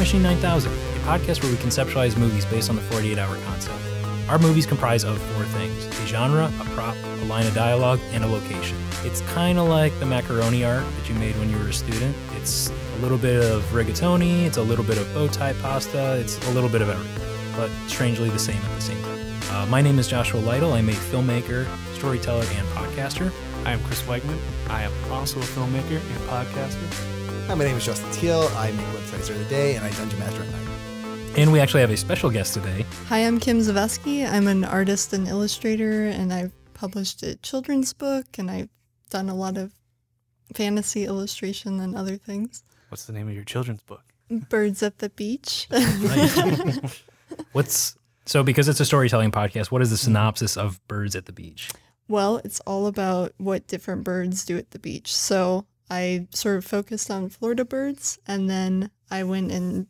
Machine 9000, a podcast where we conceptualize movies based on the 48 hour concept. Our movies comprise of four things a genre, a prop, a line of dialogue, and a location. It's kind of like the macaroni art that you made when you were a student. It's a little bit of rigatoni, it's a little bit of bow tie pasta, it's a little bit of everything, but strangely the same at the same time. Uh, my name is Joshua Lytle. I'm a filmmaker, storyteller, and podcaster. I am Chris Wegman. I am also a filmmaker and podcaster. Hi, my name is Justin Teal. I make websites during the day and I dungeon master at night. And we actually have a special guest today. Hi, I'm Kim Zaveski. I'm an artist and illustrator, and I've published a children's book, and I've done a lot of fantasy illustration and other things. What's the name of your children's book? Birds at the Beach. What's so because it's a storytelling podcast, what is the synopsis of Birds at the Beach? well, it's all about what different birds do at the beach. So I sort of focused on Florida birds, and then I went and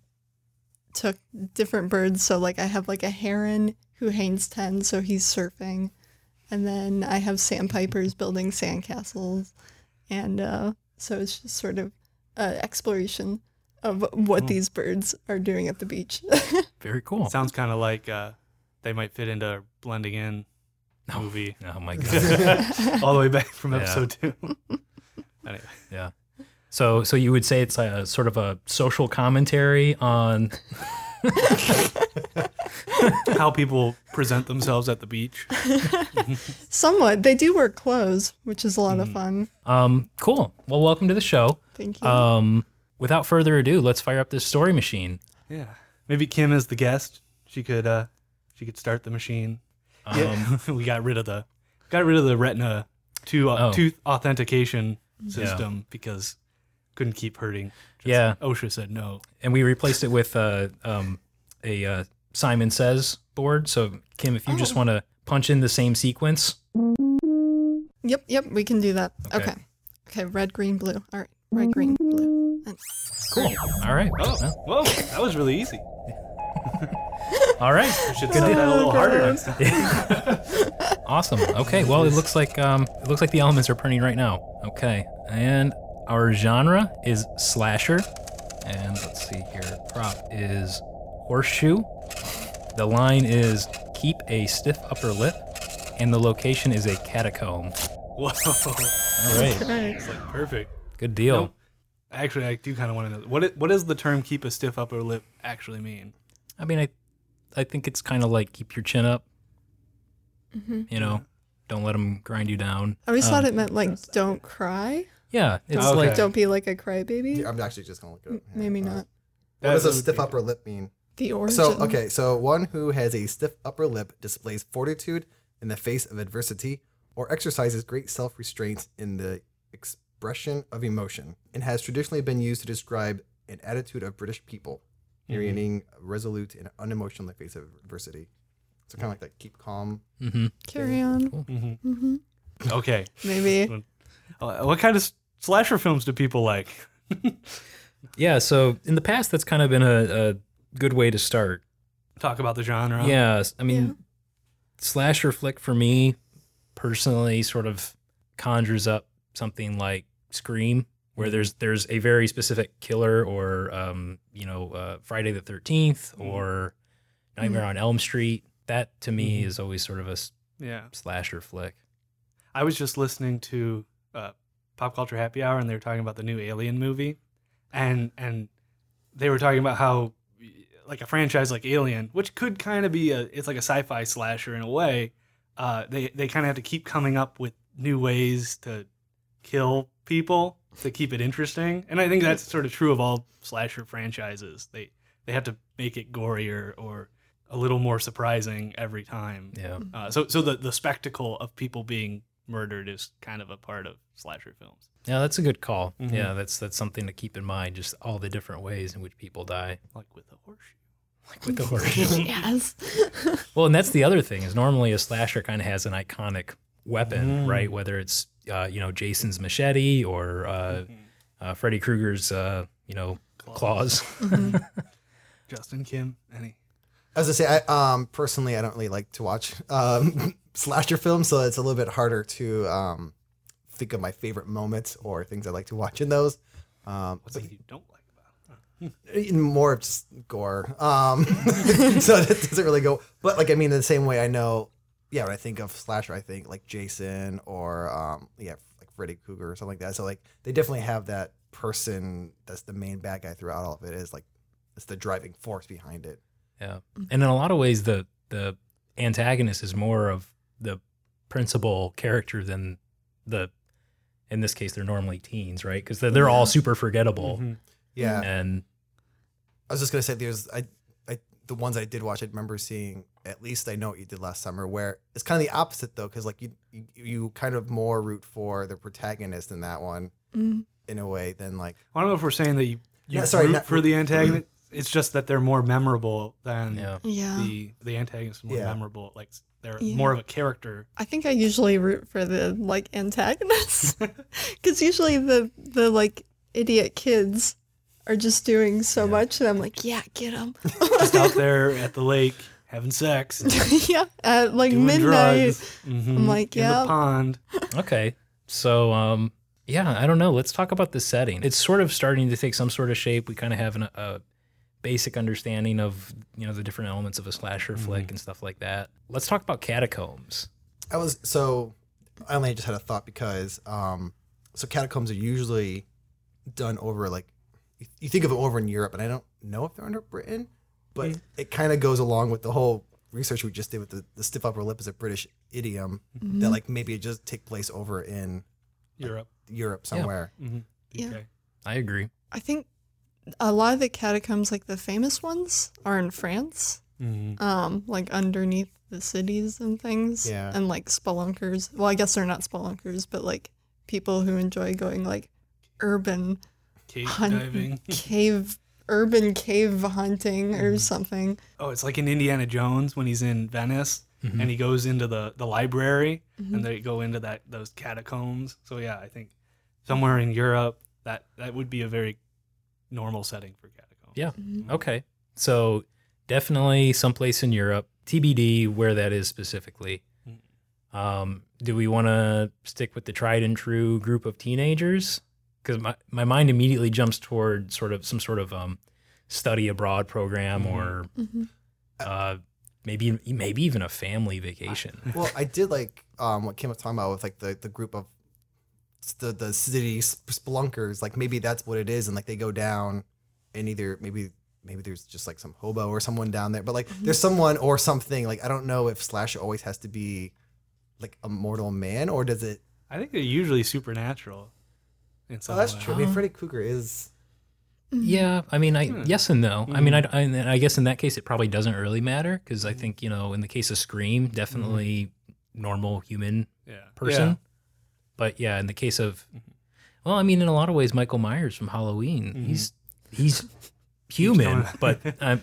took different birds. So, like, I have like a heron who hangs 10, so he's surfing. And then I have sandpipers building sandcastles. And uh, so it's just sort of uh, exploration of what these birds are doing at the beach. Very cool. Sounds kind of like uh, they might fit into blending in movie Oh my god. all the way back from Yeah. episode two. Anyway, yeah. So so you would say it's a sort of a social commentary on how people present themselves at the beach. Somewhat. They do wear clothes, which is a lot of fun. um cool. Well, welcome to the show. Thank you. Um without further ado, let's fire up this story machine. Yeah, maybe Kim is the guest. She could uh, she could start the machine. Um, Yeah, we got rid of the got rid of the Retina two uh, Oh. tooth authentication system because couldn't keep hurting. Just Yeah. OSHA said no. and we replaced it with uh, um, a uh, Simon Says board. So Kim, if you just Oh. want to punch in the same sequence, Yep, yep, we can do that. Okay. Okay. Okay, red, green, blue. All right, red, green, blue. And cool. All right. Oh, whoa, that was really easy. all right. We should say that a little harder next time. Awesome. Okay. Well, it looks like um, it looks like the elements are printing right now. Okay. And our genre is slasher. And let's see here. Prop is horseshoe. The line is keep a stiff upper lip, and the location is a catacomb. Whoa, All right. right. it's like perfect. Good deal. No. Actually, I do kind of want to know what it, what does the term "keep a stiff upper lip" actually mean? I mean, I, I think it's kind of like keep your chin up. You know, don't let them grind you down. I always Um, thought it meant like don't cry. Yeah, it's Okay. like Don't be like a crybaby. I'm actually just going to look it up. here. Maybe Uh, not. What That does a stiff be- upper lip mean? The origin. So, okay, so one who has a stiff upper lip displays fortitude in the face of adversity or exercises great self restraint in the expression of emotion and has traditionally been used to describe an attitude of British people, remaining resolute and unemotional in the face of adversity. So, kind of like that keep calm. hmm Carry on. Mhm. hmm Okay, Maybe. What kind of slasher films do people like? Yeah, so in the past, that's kind of been a, a good way to start. Talk about the genre. Yeah, I mean, Yeah. slasher flick for me personally sort of conjures up something like Scream, where there's there's a very specific killer, or um, you know, uh, Friday the 13th or Nightmare on Elm Street. That to me Mhm. is always sort of a yeah. slasher flick. I was just listening to uh, Pop Culture Happy Hour, and they were talking about the new Alien movie, and and they were talking about how like a franchise like Alien, which could kind of be a it's like a sci-fi slasher in a way. Uh, they they kind of have to keep coming up with new ways to kill people to keep it interesting, and I think that's sort of true of all slasher franchises. They they have to make it gorier or a little more surprising every time. Yeah. Uh, so so the the spectacle of people being murdered is kind of a part of slasher films. Yeah, that's a good call. Mhm. Yeah, that's that's something to keep in mind. Just all the different ways in which people die, Like with a horseshoe. like with the horseshoe. yes. well, and that's the other thing is normally a slasher kind of has an iconic weapon, Mm. right? Whether it's uh, you know Jason's machete or uh, uh, Freddy Krueger's uh, you know claws. Mhm. Justin Kim, any? As I say, I um personally I don't really like to watch um slasher films, so it's a little bit harder to um think of my favorite moments or things I like to watch in those. Um, What's but you don't like about? it? In more just gore. Um, so it doesn't really go. But like I mean, in the same way, I know. Yeah, when I think of slasher, I think like Jason or um, yeah, like Freddy Krueger or something like that. So like they definitely have that person that's the main bad guy throughout all of it. Is like it's the driving force behind it. Yeah. And in a lot of ways, the the antagonist is more of the principal character than the. In this case, they're normally teens, right? Because they're, they're all super forgettable, Mhm. Yeah, and I was just gonna say there's I, I the ones I did watch I remember seeing at least I know what you did last summer where it's kind of the opposite though because like you, you you kind of more root for the protagonist in that one Mm. in a way than like I don't know if we're saying that you, you Yeah, sorry, root not- for the antagonist. It's just that they're more memorable than yeah. Yeah. the the antagonist is more Yeah. memorable. Like they're Yeah. more of a character. I think I usually root for the like antagonists because usually the the like idiot kids are just doing so Yeah. much, and I'm like, yeah, get them. Just out there at the lake having sex, yeah, at like doing midnight. drugs. Mhm. I'm like, in yeah. the pond. Okay. So, um, yeah, I don't know. Let's talk about the setting. It's sort of starting to take some sort of shape. We kind of have an, a basic understanding of you know the different elements of a slasher flick and stuff like that. Let's talk about catacombs. I was so I only just had a thought because um so catacombs are usually done over like you- you think of it over in Europe and I don't know if they're under Britain but it kind of goes along with the whole research we just did with the, the stiff upper lip is a British idiom Mm-hmm. that like maybe it just take place over in Europe. Europe somewhere. Mm-hmm. Yeah. Okay. I agree. I think a lot of the catacombs, like the famous ones, are in France. Mm-hmm. Um, like underneath the cities and things. Yeah. And like spelunkers. Well, I guess they're not spelunkers, but like people who enjoy going like urban Cave Hun- diving. cave, urban cave hunting or Mhm. something. Oh, it's like in Indiana Jones when he's in Venice Mhm. and he goes into the, the library Mhm. and they go into that those catacombs. So yeah, I think somewhere in Europe that that would be a very normal setting for catacombs. Yeah. Mhm. Okay. So definitely someplace in Europe. TBD where that is specifically. Um, do we want to stick with the tried and true group of teenagers? Because my, my mind immediately jumps toward sort of some sort of um, study abroad program Mhm. or Mhm. uh, maybe maybe even a family vacation. Well, I did like um, what Kim was talking about with like the, the group of s- the the city sp- spelunkers. Like maybe that's what it is, and like they go down, and either maybe maybe there's just like some hobo or someone down there, but like there's someone or something. Like I don't know if slasher always has to be like a mortal man, or does it? I think they're usually supernatural. In some Oh, that's way. true. I mean, Oh. Freddy Krueger is. Yeah, I mean, I Hmm. yes and no. I mean, I, Mhm. I, I guess in that case it probably doesn't really matter because I think you know in the case of Scream, definitely normal human Yeah. person. But yeah, in the case of, well, I mean, in a lot of ways, Michael Myers from Halloween, Mhm. he's he's human, but um,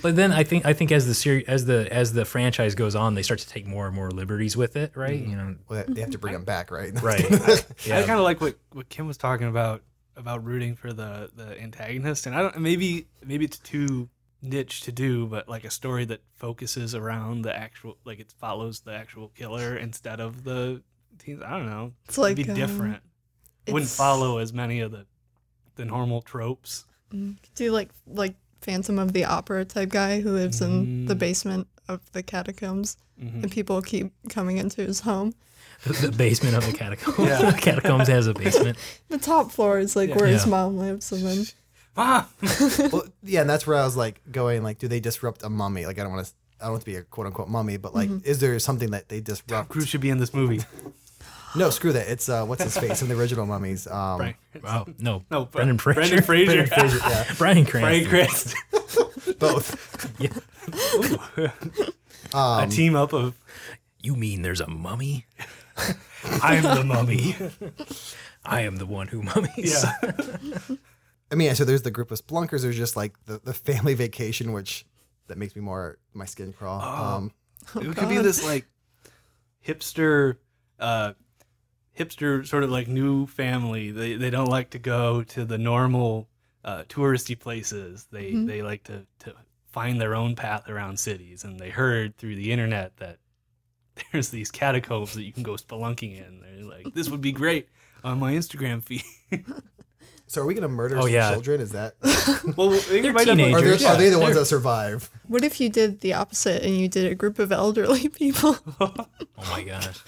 but then I think I think as the series as the as the franchise goes on, they start to take more and more liberties with it, right? You know, Well, they have to bring him back, right? Right. I yeah, kind of like what, what Kim was talking about about rooting for the the antagonist, and I don't maybe maybe it's too niche to do, but like a story that focuses around the actual like it follows the actual killer instead of the teens. I don't know. It's like It'd be um, different. Wouldn't it's- follow as many of the the normal tropes. Mm, Do like like Phantom of the Opera type guy who lives in the Mm. basement of the catacombs, Mhm. and people keep coming into his home. the, the basement of the catacombs. Yeah. catacombs has a basement. The top floor is like Yeah. where his Yeah. mom lives, and then Ah! well, yeah, and that's where I was like going, like, do they disrupt a mummy? Like, I don't want to, I don't want to be a quote unquote mummy, but like, is there something that they Tom disrupt? Cruise should be in this movie. No, screw that. It's uh, what's his face in the original mummies? Um, Right. Wow, no, No, Brendan Fraser. Brendan Fraser. Brendan Fraser, yeah, Bryan Frank Cranston. Christ. both. Ooh. a Um, team up of You mean there's a mummy? I'm the mummy. I am the one who mummies. Yeah. I mean, so there's the group of spelunkers. There's just like the, the family vacation, which that makes me more my skin crawl. Oh. Um, it could be this like hipster uh hipster sort of like new family they they don't like to go to the normal uh touristy places they Mhm. they like to to find their own path around cities and they heard through the internet that there's these catacombs that you can go spelunking in they're like this would be great on my instagram feed So are we gonna murder Oh, some yeah. children? Is that Well, they They're might have, are, teenagers. they, are they the ones they're- that survive? What if you did the opposite and you did a group of elderly people? Oh my gosh.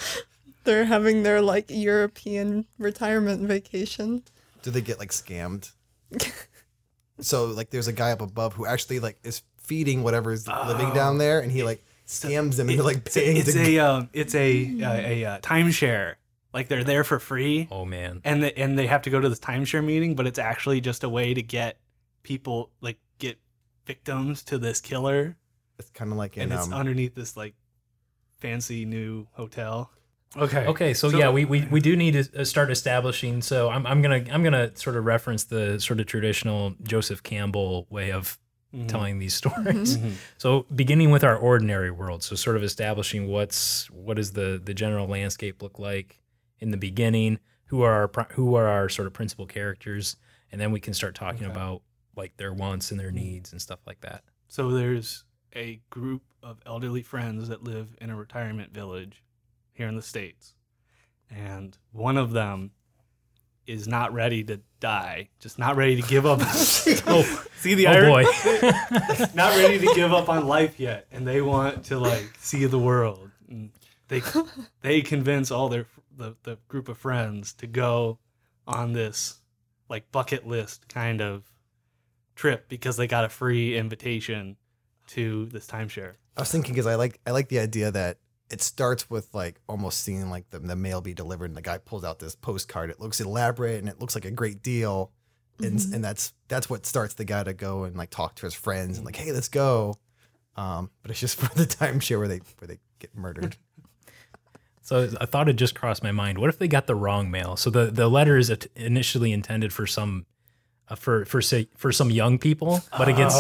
They're having their like European retirement vacation. Do they get like scammed? so like there's a guy up above who actually like is feeding whatever whatever's living down there, and he like scams them into like it's, paying. it's to, a um, it's a a, a, uh timeshare. Like they're there for free, Oh man. and they, and they have to go to this timeshare meeting, but it's actually just a way to get people like get victims to this killer, it's kind of like in and it's um, underneath this like fancy new hotel. Okay. Okay, so, So- yeah, we, we, we do need to uh, start establishing. So I'm, I'm gonna I'm gonna sort of reference the sort of traditional Joseph Campbell way of Mhm. telling these stories. Mhm. So beginning with our ordinary world, so sort of establishing what's what does the the general landscape look like in the beginning, who are our who are our sort of principal characters, and then we can start talking Okay. about like their wants and their needs and stuff like that. So there's a group of elderly friends that live in a retirement village here in the states, and one of them is not ready to die, just not ready to give up. oh, see the Oh irony? boy. not ready to give up on life yet, and they want to like see the world. And they they convince all their the, the group of friends to go on this like bucket list kind of trip because they got a free invitation to this timeshare. I was thinking because I like I like the idea that it starts with like almost seeing like the, the mail be delivered and the guy pulls out this postcard. It looks elaborate and it looks like a great deal. And Mhm. and that's that's what starts the guy to go and like talk to his friends and like, hey, let's go. Um, but it's just for the timeshare where they where they get murdered. So a thought had just crossed my mind. What if they got the wrong mail? So the, the letter is initially intended for some uh, for for say for some young people, but it gets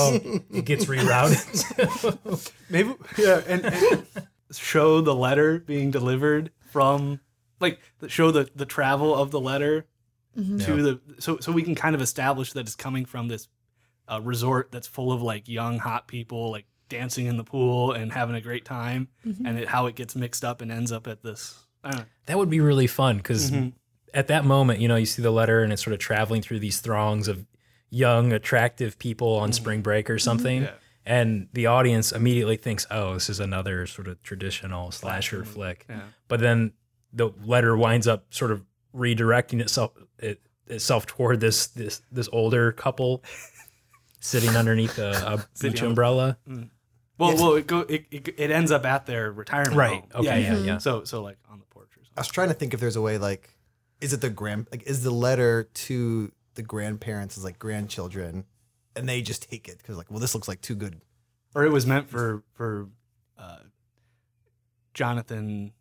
it gets rerouted. Maybe yeah, and, and show the letter being delivered from like show the the travel of the letter to the so so we can kind of establish that it's coming from this uh, resort that's full of like young hot people like dancing in the pool and having a great time and it, how it gets mixed up and ends up at this I don't know. that would be really fun because Mhm. at that moment, you know, you see the letter and it's sort of traveling through these throngs of young, attractive people on spring break or something. Yeah. And the audience immediately thinks, oh, this is another sort of traditional slasher mm-hmm. flick. yeah But then the letter winds up sort of redirecting itself it, itself toward this this this older couple sitting underneath a, a beach on- umbrella. Mm. well well it go it, it, it ends up at their retirement Right. home. Okay. Yeah. Yeah. so so like on the porch or something. I was trying to think if there's a way like is it the grand like is the letter to the grandparents as like grandchildren and they just take it because like well this looks like too good or it was meant for for uh, Jonathan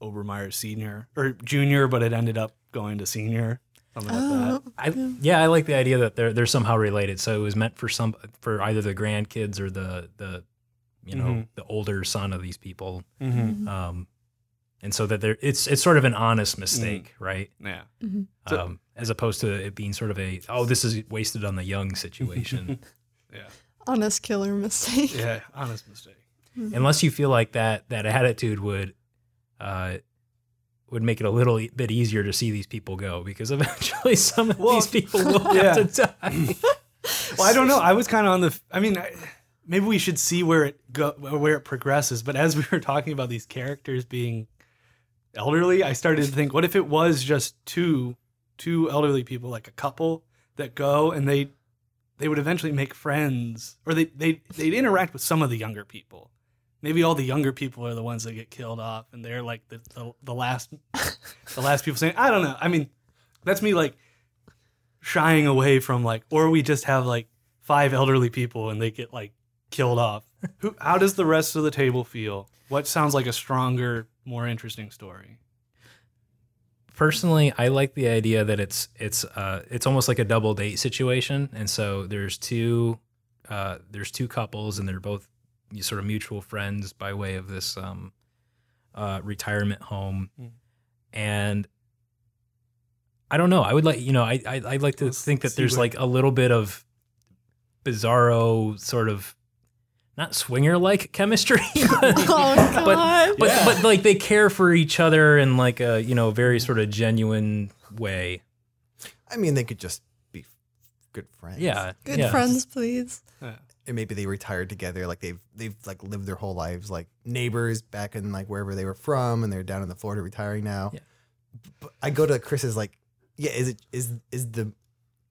Obermeyer senior or junior, but it ended up going to senior, something like Oh, that. I, yeah, I like the idea that they're they're somehow related. So it was meant for some for either the grandkids or the the you know Mhm. the older son of these people. Mm-hmm. Um, and so that there it's it's sort of an honest mistake, right? Yeah, So- um, as opposed to it being sort of a oh this is wasted on the young situation. yeah, honest killer mistake. yeah. Honest mistake. Unless you feel like that that attitude would uh, would make it a little e- bit easier to see these people go because eventually some of Well, these people will yeah. have to die. Well, I don't know. I was kind of on the. I mean, I, maybe we should see where it go, where it progresses. But as we were talking about these characters being elderly, I started to think, what if it was just two two elderly people, like a couple that go and they they would eventually make friends, or they they they'd interact with some of the younger people. Maybe all the younger people are the ones that get killed off, and they're like the the, the last the last people saying, I don't know. I mean, that's me like shying away from like, or we just have like five elderly people and they get like killed off. Who? How does the rest of the table feel? What sounds like a stronger, more interesting story? personally i like the idea that it's it's uh it's almost like a double date situation and so there's two uh there's two couples and they're both sort of mutual friends by way of this um uh retirement home Mm. and i don't know i would like you know i, I i'd like to Let's think that there's what- like a little bit of bizarro sort of not swinger like chemistry but Oh god. but but like they care for each other in like a you know very sort of genuine way. I mean, they could just be good friends. Yeah. Good yeah. friends, please. Yeah. and maybe they retired together. Like they've they've like lived their whole lives like neighbors back in like wherever they were from, and they're down in the Florida retiring now. Yeah. But I go to Chris's like, yeah, is it is is the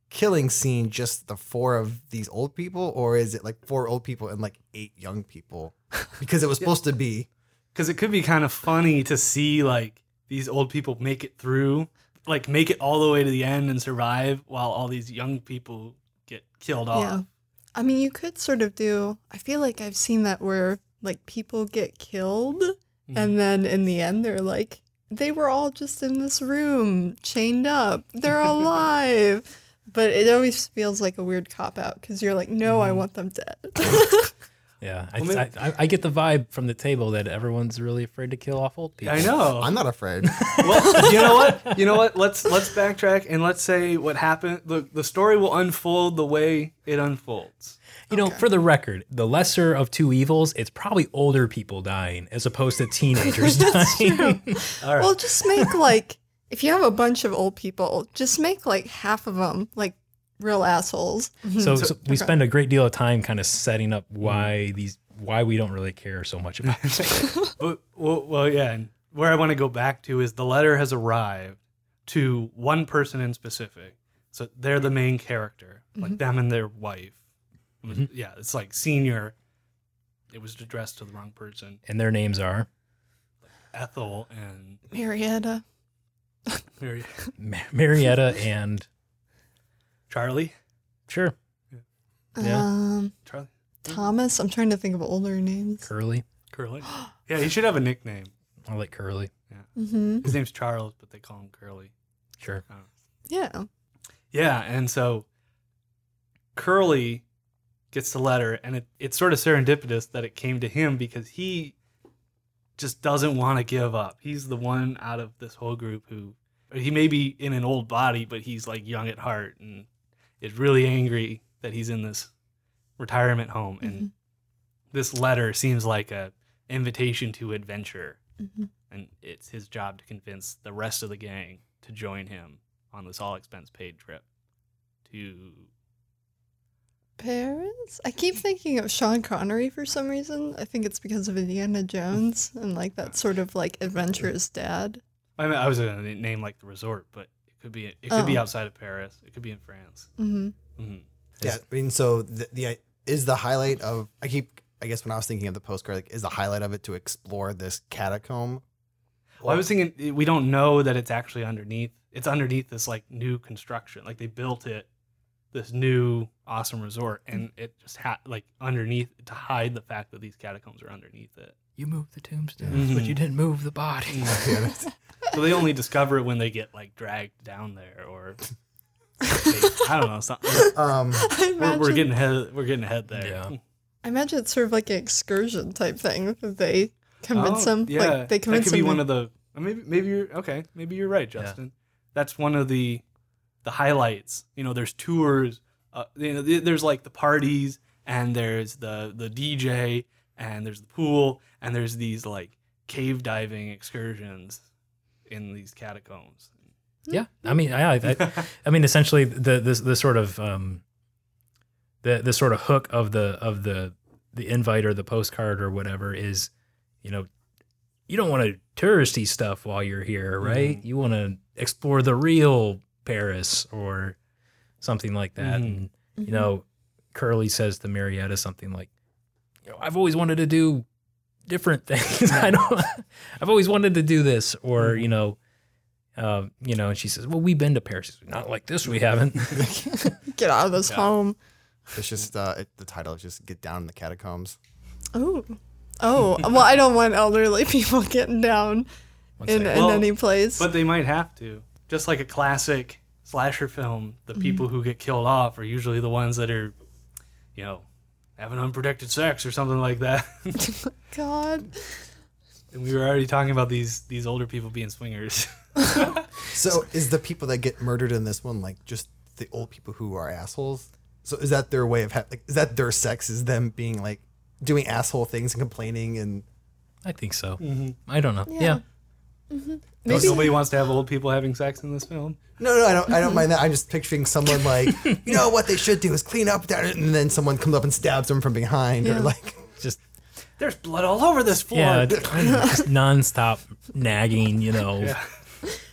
killing scene just the four of these old people, or is it like four old people and like eight young people? Because it was supposed to be. because it could be kind of funny to see like these old people make it through, like make it all the way to the end and survive, while all these young people get killed off. Yeah. I mean, you could sort of do. I feel like I've seen that where like people get killed, Mhm. and then in the end, they're like, they were all just in this room, chained up. They're alive. But it always feels like a weird cop out because you're like, no, I mm-hmm. want them dead. Yeah, I, Well, maybe- I, I, I get the vibe from the table that everyone's really afraid to kill off old people. I know. I'm not afraid. well, you know what? You know what? Let's let's backtrack and let's say what happened. The the story will unfold the way it unfolds. You know, for the record, the lesser of two evils, it's probably older people dying as opposed to teenagers dying. All right. well, just make like, if you have a bunch of old people, just make like half of them like real assholes. So, So- so we okay. spend a great deal of time kind of setting up mm-hmm. why these why we don't really care so much about it. Well, well, well, yeah. And where I want to go back to is the letter has arrived to one person in specific. So they're the main character, like mm-hmm. them and their wife. It was- Yeah, it's like senior. It was addressed to the wrong person. and their names are Ethel and Marietta. Mary, Ma- Marietta and Charlie. sure Yeah. Um, Charlie Thomas. I'm trying to think of older names. Curly. Curly. Yeah, he should have a nickname. I like Curly. hmm His name's Charles, but they call him Curly. Sure. Yeah. Yeah, and so Curly gets the letter, and it, it's sort of serendipitous that it came to him because he just doesn't want to give up. He's the one out of this whole group who he may be in an old body, but he's like young at heart and is really angry that he's in this retirement home. And this letter seems like a invitation to adventure, hmm and it's his job to convince the rest of the gang to join him on this all expense paid trip to Paris? I keep thinking of Sean Connery for some reason. I think it's because of Indiana Jones and like that sort of like adventurous dad. I mean I was gonna name like the resort, but it could be it could be Oh. outside of Paris. It could be in France. Mm-hmm. Mm-hmm. Yeah, I mean, so the, the is the highlight of I keep I guess when I was thinking of the postcard, like, is the highlight of it to explore this catacomb? Well, I was thinking we don't know that it's actually underneath. It's underneath this like new construction. Like they built it, this new awesome resort, and it just had like underneath to hide the fact that these catacombs are underneath it. You moved the tombstones, Mhm. but you didn't move the body. So they only discover it when they get like dragged down there, or they, I don't know something. um, I We're, we're getting ahead. We're getting ahead there. Yeah. I imagine it's sort of like an excursion type thing they convince Oh, him. Yeah, Like they that convince could be him. one of the. Maybe maybe you're okay. Maybe you're right, Justin. That's one of the the highlights. You know, there's tours. Uh, you know, there's like the parties, and there's the the DJ, and there's the pool, and there's these like cave diving excursions in these catacombs. Yeah, I mean, I, I, I mean, essentially, the the, the sort of um, the the sort of hook of the of the the invite or the postcard or whatever is, you know, you don't want to touristy stuff while you're here, right? Mhm. You want to explore the real Paris or something like that. Mhm. And Mm-hmm. you know, Curly says to Marietta something like, you know, I've always wanted to do different things. I don't. I've always wanted to do this, or Mhm. you know, um, you know. And she says, "Well, we've been to Paris. She says, Not like this. We haven't." get out of this Yeah. home. it's just uh, it, the title is just get down in the catacombs. Oh. Oh, well, I don't want elderly people getting down in, second. in Well, any place. But they might have to. Just like a classic slasher film, the Mm-hmm. people who get killed off are usually the ones that are, you know, having unprotected sex or something like that. God. and we were already talking about these these older people being swingers. So is the people that get murdered in this one like just the old people who are assholes? So is that their way of ha- like is that their sex? Is them being like doing asshole things and complaining and I think so. mm-hmm. I don't know. Yeah. Yeah. Maybe Nobody wants to have old people having sex in this film. No, no, I don't. I don't mind that. I'm just picturing someone like, you know, what they should do is clean up that, and then someone comes up and stabs them from behind, Yeah. or like, Just There's blood all over this floor. yeah, just nonstop nagging. You know, Yeah.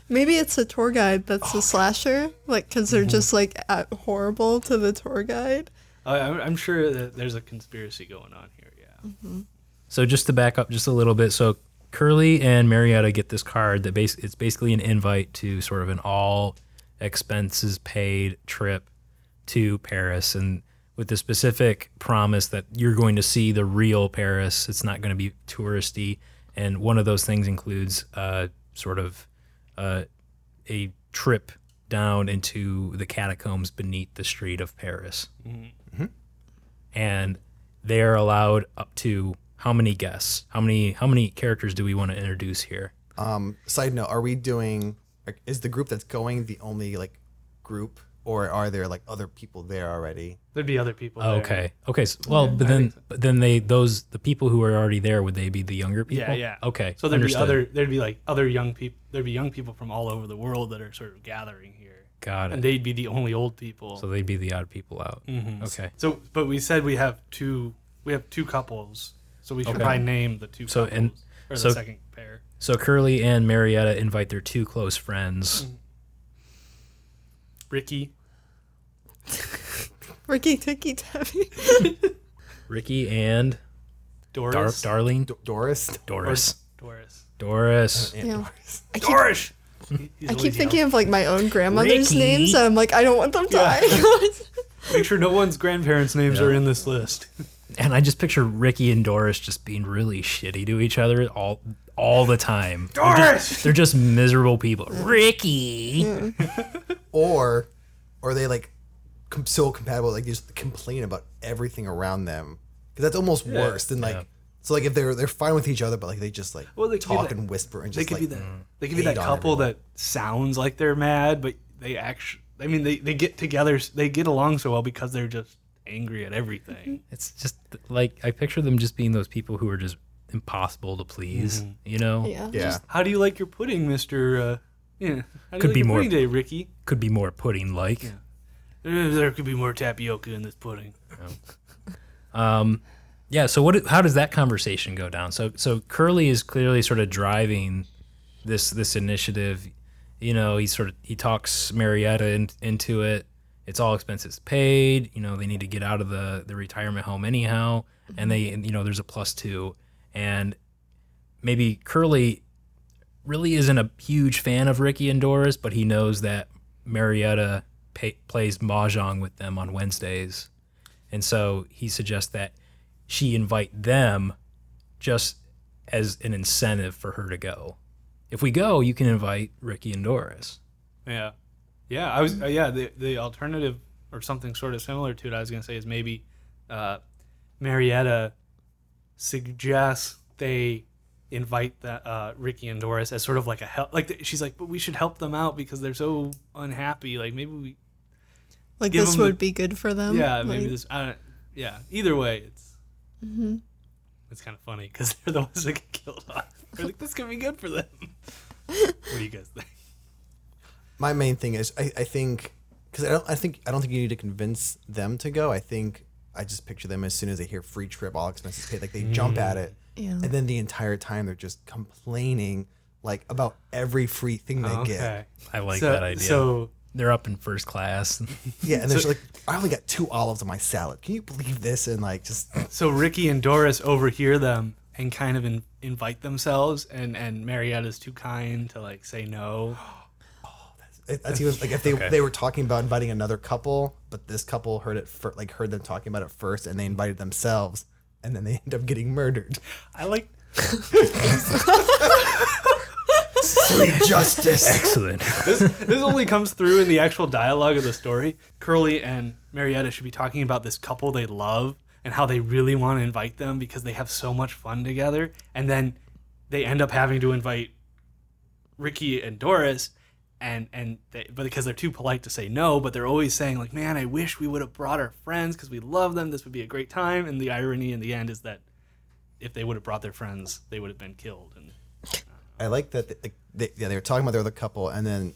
maybe it's a tour guide that's a slasher, like because they're just like uh, horrible to the tour guide. I, I'm I'm sure that there's a conspiracy going on here. Yeah. So just to back up just a little bit, so Curly and Marietta get this card that base it's basically an invite to sort of an all expenses paid trip to Paris and with the specific promise that you're going to see the real Paris. It's not going to be touristy. And one of those things includes uh, sort of uh, a trip down into the catacombs beneath the street of Paris. And they're allowed up to how many guests? How many how many characters do we want to introduce here? um, side note, are we doing? Like, is the group that's going the only like group, or are there like other people there already? There'd be other people. Oh, there. okay. Okay. So, well, but then so. but then they those the people who are already there would they be the younger people? yeah. Yeah. Okay. So there'd understood. be other. There'd be like other young people. There'd be young people from all over the world that are sort of gathering here, Got it. and they'd be the only old people. So they'd be the odd people out. Mhm. Okay. So, but we said we have two. We have two couples. So we should Okay. probably name the two So, couples and- or so- the second pair. So Curly and Marietta invite their two close friends. Mm. Ricky. Ricky Ticky Taffy. Ricky and Dar- Doris. Darling D- Doris. Doris. Doris. Doris. Aunt Yeah. Doris. I keep, Doris. I keep thinking of like my own grandmother's Ricky. names, and I'm like, I don't want them to. Yeah. Make sure no one's grandparents' names Yeah. are in this list. And I just picture Ricky and Doris just being really shitty to each other all all the time. They're just- Doris! They're just miserable people. Ricky. or or they like com- so compatible like they just complain about everything around them because that's almost Yeah. worse than like Yeah. so like if they're they're fine with each other but like they just like Well, they talk that- and whisper and just They could like be that. They could be that couple that sounds like they're mad, but they actually. I mean, they, they get together. They get along so well because they're just angry at everything. It's just like I picture them just being those people who are just impossible to please. You know, yeah. yeah How do you like your pudding, Mister? Uh, yeah. How do you Could like be your more- pudding day, Ricky. could be more pudding like. Uh, There could be more tapioca in this pudding. Um, yeah. So what? How does that conversation go down? So so Curly is clearly sort of driving this this initiative. You know, he sort of he talks Marietta in, into it. It's all expenses paid. You know, they need to get out of the the retirement home anyhow, and they you know there's a plus two, and maybe Curly really isn't a huge fan of Ricky and Doris, but he knows that Marietta pay, plays mahjong with them on Wednesdays, and so he suggests that she invite them just as an incentive for her to go. If we go, you can invite Ricky and Doris. Yeah, yeah. I was uh, yeah. The the alternative or something sort of similar to it. I was gonna say is maybe uh, Marietta suggests they invite that uh, Ricky and Doris as sort of like a help. Like the, she's like, but we should help them out because they're so unhappy. Like maybe we. Like this them the- would be good for them. yeah, maybe like, this. I don't, yeah. Either way, it's. mhm. It's kind of funny because they're the ones that get killed off. We're like, this could be good for them. what do you guys think? My main thing is I, I think because I don't I think I don't think you need to convince them to go. I think I just picture them as soon as they hear free trip, all expenses paid, like they jump at it, Yeah. and then the entire time they're just complaining like about every free thing they get. I like so, that idea. So They're up in first class. Yeah, and they're just like, I only got two olives on my salad. Can you believe this? And like, just So Ricky and Doris overhear them and kind of in, invite themselves, and and Marietta's too kind to like say no. it, that's even like if they Okay. they were talking about inviting another couple, but this couple heard it fir- like heard them talking about it first, and they invited themselves, and then they end up getting murdered. I like Justice. Excellent. this. This only comes through in the actual dialogue of the story. Curly and Marietta should be talking about this couple they love and how they really want to invite them because they have so much fun together, and then they end up having to invite Ricky and Doris. And and they, but because they're too polite to say no, but they're always saying like, "Man, I wish we would have brought our friends because we love them. This would be a great time." And the irony in the end is that if they would have brought their friends, they would have been killed. And uh, I like that. They, they, yeah, they were talking about they're couple, and then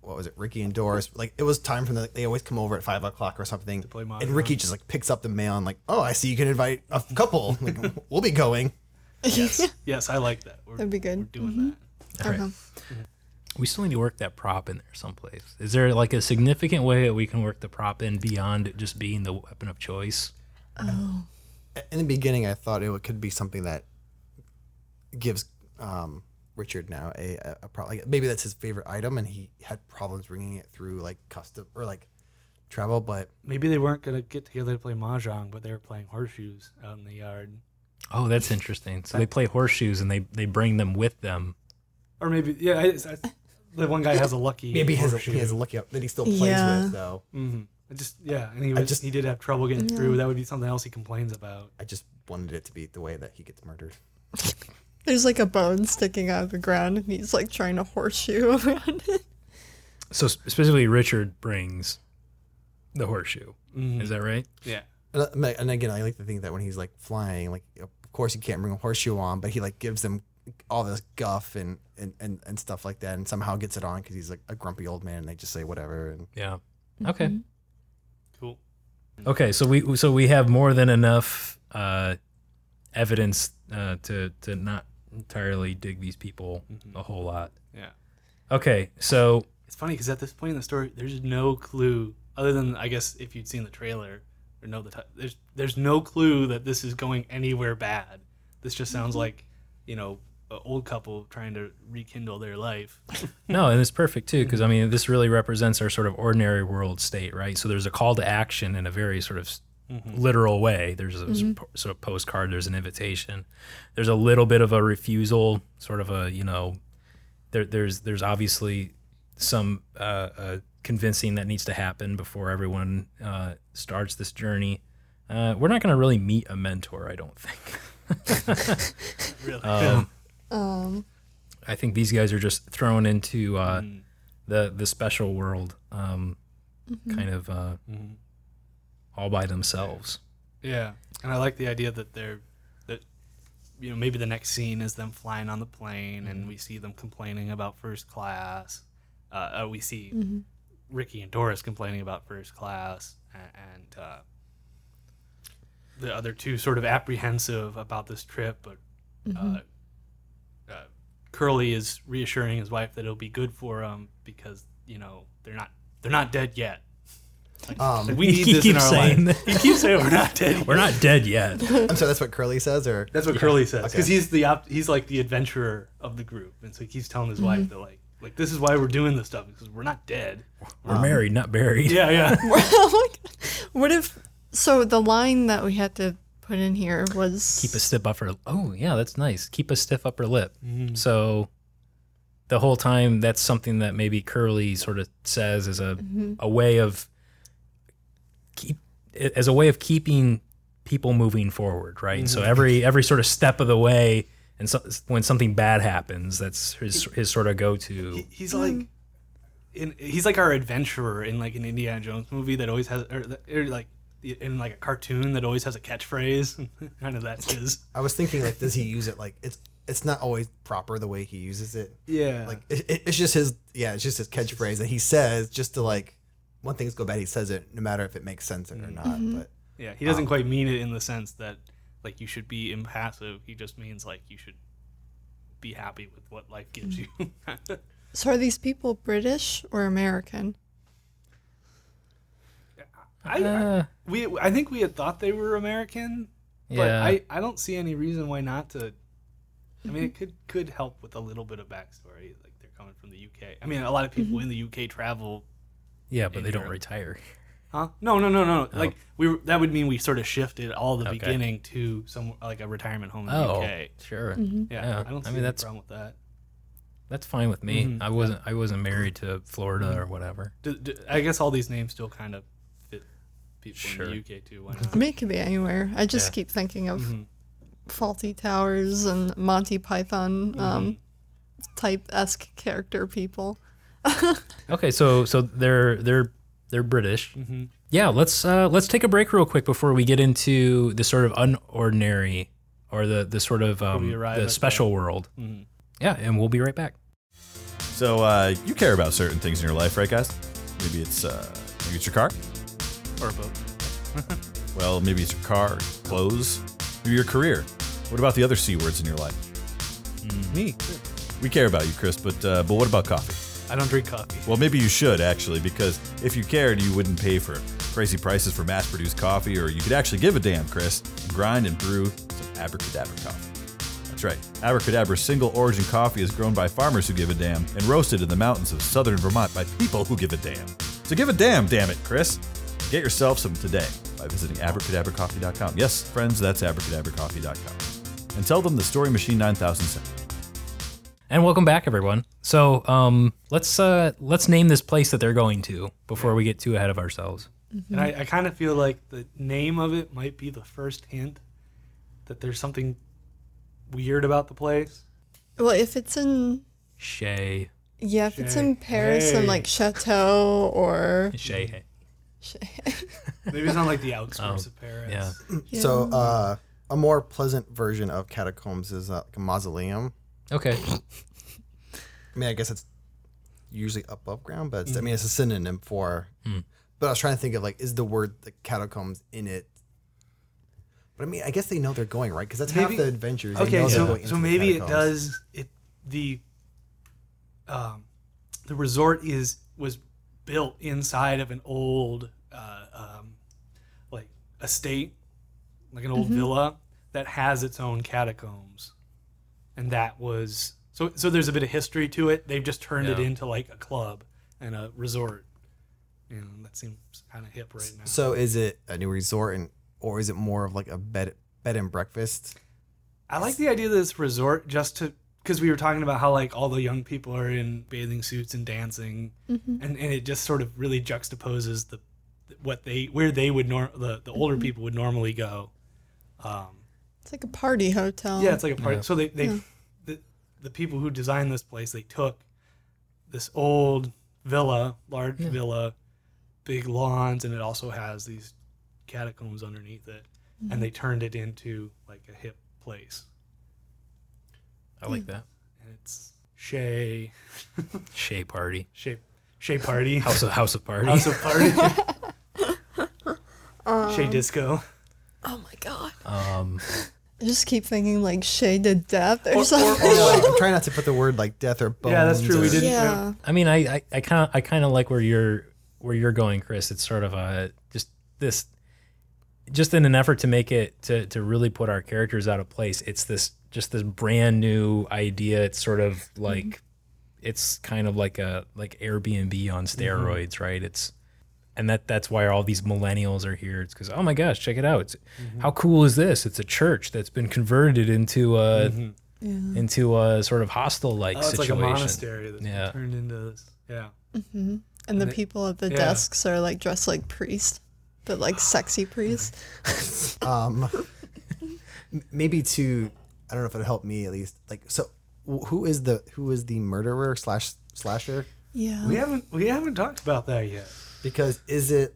what was it, Ricky and Doris? Like it was time for them. They always come over at five o'clock or something. play and. Ricky just like picks up the mail and like, oh, I see you can invite a couple. like, we'll be going. Yes, yes, I like that. We're, That'd be good. We're doing mm-hmm. that. All right. Uh-huh. Mm-hmm. We still need to work that prop in there someplace. Is there like a significant way that we can work the prop in beyond just being the weapon of choice? Oh. In the beginning, I thought it could be something that gives um, Richard now a, a, a pro- like maybe that's his favorite item, and he had problems bringing it through like custom or like travel. But Maybe they weren't gonna get together to play mahjong, but they were playing horseshoes out in the yard. Oh, that's interesting. So they play horseshoes and they they bring them with them. Or maybe, yeah, I, I, the one guy has a lucky. maybe he has, a, horseshoe. he has a lucky up that he still plays Yeah. with though. Mhm. I just yeah, and he was, just- he did have trouble getting Yeah. through. That would be something else he complains about. I just wanted it to be the way that he gets murdered. There's like a bone sticking out of the ground, and he's like trying to horseshoe around it. So specifically, Richard brings the horseshoe. Mhm. Is that right? Yeah, And, uh, and again, I like to think that when he's like flying, like of course you can't bring a horseshoe on, but he like gives them all this guff and and, and, and stuff like that, and somehow gets it on because he's like a grumpy old man, and they just say whatever. And Yeah. Okay. cool. Okay. So we so we have more than enough uh, evidence uh, to to not entirely dig these people a whole lot. Yeah, Okay. So it's funny because at this point in the story, there's no clue other than I guess if you'd seen the trailer or know the ti there's there's no clue that this is going anywhere bad. This just sounds like you know an old couple trying to rekindle their life. No, and it's perfect too because I mean this really represents our sort of ordinary world state, right? So there's a call to action in a very sort of s literal way. There's a s- po- sort of postcard. There's an invitation. There's a little bit of a refusal, sort of a you know, there, there's there's obviously some uh, uh, convincing that needs to happen before everyone uh, starts this journey. Uh, we're not going to really meet a mentor, I don't think. really. Um, Um, I think these guys are just thrown into uh, Mm. the the special world, um, Mm-hmm. kind of uh, Mhm. all by themselves. Yeah, and I like the idea that they're that you know maybe the next scene is them flying on the plane, and we see them complaining about first class. Uh, uh, we see Mm-hmm. Ricky and Doris complaining about first class, and, and uh, the other two sort of apprehensive about this trip, but Mm-hmm. uh, uh, Curly is reassuring his wife that it'll be good for them because you know they're not they're not dead yet. Like, Um, like, we He need this in our saying life. He keeps saying we're not dead. Yet. We're not dead yet. I'm sorry, that's what Curly says, or That's what Curly says Okay. because he's the op- he's like the adventurer of the group, and so he keeps telling his wife that like like this is why we're doing this stuff because we're not dead. We're married, not buried. Yeah, yeah. What if? So the line that we had to put in here was Keep a stiff upper. Oh yeah, that's nice. Keep a stiff upper lip. Mm-hmm. So the whole time, that's something that maybe Curly sort of says as a Mm-hmm. a way of keep as a way of keeping people moving forward, right? So Mm-hmm. every every sort of step of the way, and so, when something bad happens, that's his his sort of go to. He, he's like in he's like our adventurer in like an Indiana Jones movie that always has or, or like in like a cartoon that always has a catchphrase. kind of that's his. I was thinking like, does he use it like it's it's not always proper the way he uses it. Yeah, Like it, it- it's just his yeah, it's just his catchphrase that he says just to like when things go bad, he says it no matter if it makes sense or mm-hmm. not. Mm-hmm. But yeah. He doesn't quite mean it in the sense that like you should be impassive. He just means like you should be happy with what life gives mm-hmm. you. So are these people British or American? I, Uh, we I think we had thought they were American, but yeah, I, I don't see any reason why not to. I mean, it could could help with a little bit of backstory, like they're coming from the UK. I mean, a lot of people in the UK travel, yeah, but in they don't retire. huh? No, no, no, no. Like we were, that would mean we sort of shifted all the Okay. beginning to some like a retirement home in Oh, the UK. sure. Mm-hmm. Yeah, Yeah, I don't see I mean, any that's- problem with that. That's fine with me. Mhm. I wasn't I wasn't married to Florida Mm-hmm. or whatever. I guess all these names still kind of fit people Sure. in the UK too. Why I mean, it could be anywhere. I just Yeah. keep thinking of Mhm. Fawlty Towers and Monty Python um, type esque character people. Okay, so so they're they're they're British. Mhm. Yeah, let's uh, let's take a break real quick before we get into the sort of unordinary or the the sort of um, the at special world. Mhm. Yeah, and we'll be right back. So uh, you care about certain things in your life, right, guys? Maybe it's uh, maybe it's your car. Or both. Well, maybe it's your car, clothes, maybe your career. What about the other c words in your life? Me. We care about you, Chris, but uh, but what about coffee? I don't drink coffee. Well, maybe you should actually, because if you cared, you wouldn't pay for crazy prices for mass-produced coffee, or you could actually give a damn, Chris, and grind and brew some abracadabra coffee. That's right. Abracadabra's single origin coffee is grown by farmers who give a damn and roasted in the mountains of southern Vermont by people who give a damn. So give a damn, damn it, Chris. Get yourself some today by visiting abracadabracoffee.com. Yes, friends, that's abracadabracoffee.com. And tell them the Story Machine 9000 sent. And welcome back, everyone. So um, let's uh, let's name this place that they're going to before we get too ahead of ourselves. And I, I kind of feel like the name of it might be the first hint that there's something weird about the place. Well, if it's in Shay, yeah, if it's in Paris Hey. and like Chateau or Shay. Maybe it's not like the outskirts Oh, of Paris. Yeah. So, uh, a more pleasant version of catacombs is uh, like a mausoleum. Okay. I mean, I guess it's usually above ground, but it's, I mean, it's a synonym for. But I was trying to think of like, is the word the catacombs in it? But I mean, I guess they know they're going right because that's half the adventures. They know Okay, so so maybe it does it the um the resort is was built inside of an old uh, um like estate like an old villa that has its own catacombs. And that was so so there's a bit of history to it. They've just turned it into like a club and a resort. You know that seems kind of hip right now. So is it a new resort, and or is it more of like a bed bed and breakfast? I like the idea of this resort just to because we were talking about how like all the young people are in bathing suits and dancing, mm-hmm. and, and it just sort of really juxtaposes the what they where they would nor the, the older mm-hmm. people would normally go. Um, it's like a party hotel. yeah, it's like a party. Yeah. So they they Yeah. the the people who designed this place they took this old villa, large villa, big lawns, and it also has these catacombs underneath it, and mm-hmm. they turned it into like a hip place. I like that. and it's Shay Shay party. Shay Shay Party House of House of Party. House of Party Shay Disco Oh my god. um, I just keep thinking like shade to death or, Or- or- something. You know, like, I'm trying not to put the word like death or bones. Yeah, that's true, we or- didn't- yeah. I mean, I I- I kind of I kind of like where you're where you're going, Chris. It's sort of a just this just in an effort to make it to to really put our characters out of place. It's this just this brand new idea. It's sort of mm-hmm. like it's kind of like a like Airbnb on mm-hmm. steroids, right? It's and that that's why all these millennials are here. It's because oh my gosh, check it out! It's, mm-hmm. How cool is this? It's a church that's been converted into a Yeah. into a sort of hostel like oh, it's like situation. a monastery that's Yeah. turned into this yeah And the And it- people at the yeah. desks are like dressed like priests, but like sexy priests. Um, maybe to I don't know if it'll help me at least. Like, so who is the who is the murderer slash slasher? Yeah. we haven't we haven't talked about that yet Because is it?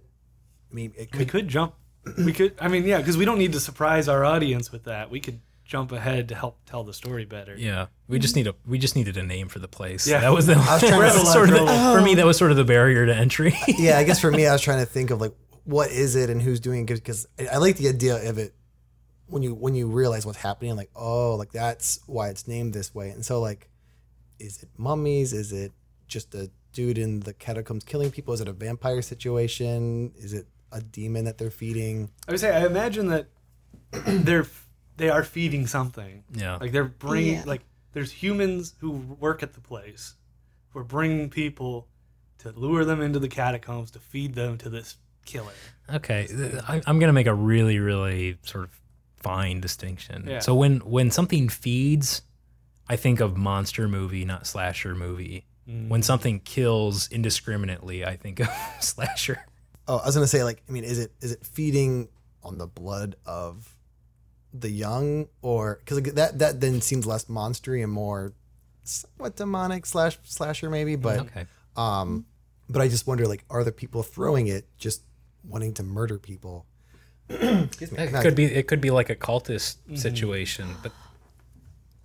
I mean, it we could. could jump we could I mean yeah because we don't need to surprise our audience with that we could jump ahead to help tell the story better Yeah, we just need a we just needed a name for the place. Yeah. that was the was trying to- sort of the, Oh. for me that was sort of the barrier to entry. yeah, I guess for me, I was trying to think of like what is it and who's doing it because I, I like the idea of it when you when you realize what's happening. Like, oh, like that's why it's named this way. And so, like, is it mummies? Is it just a dude in the catacombs killing people? Is it a vampire situation? Is it a demon that they're feeding? I would say I imagine that they're they are feeding something yeah, Like they're bringing Yeah. like there's humans who work at the place. who are bringing people to lure them into the catacombs to feed them to this killer. okay. I, I'm gonna make a really really sort of fine distinction. Yeah. So when when something feeds, I think of monster movie, not slasher movie. Mm. When something kills indiscriminately, I think of slasher. Oh, I was gonna say like, I mean, is it is it feeding on the blood of the young, or because that that then seems less monstery and more somewhat demonic slash slasher maybe, but Okay. um, but I just wonder like, are the people throwing it just wanting to murder people? Excuse me. It could be it could be like a cultist situation, but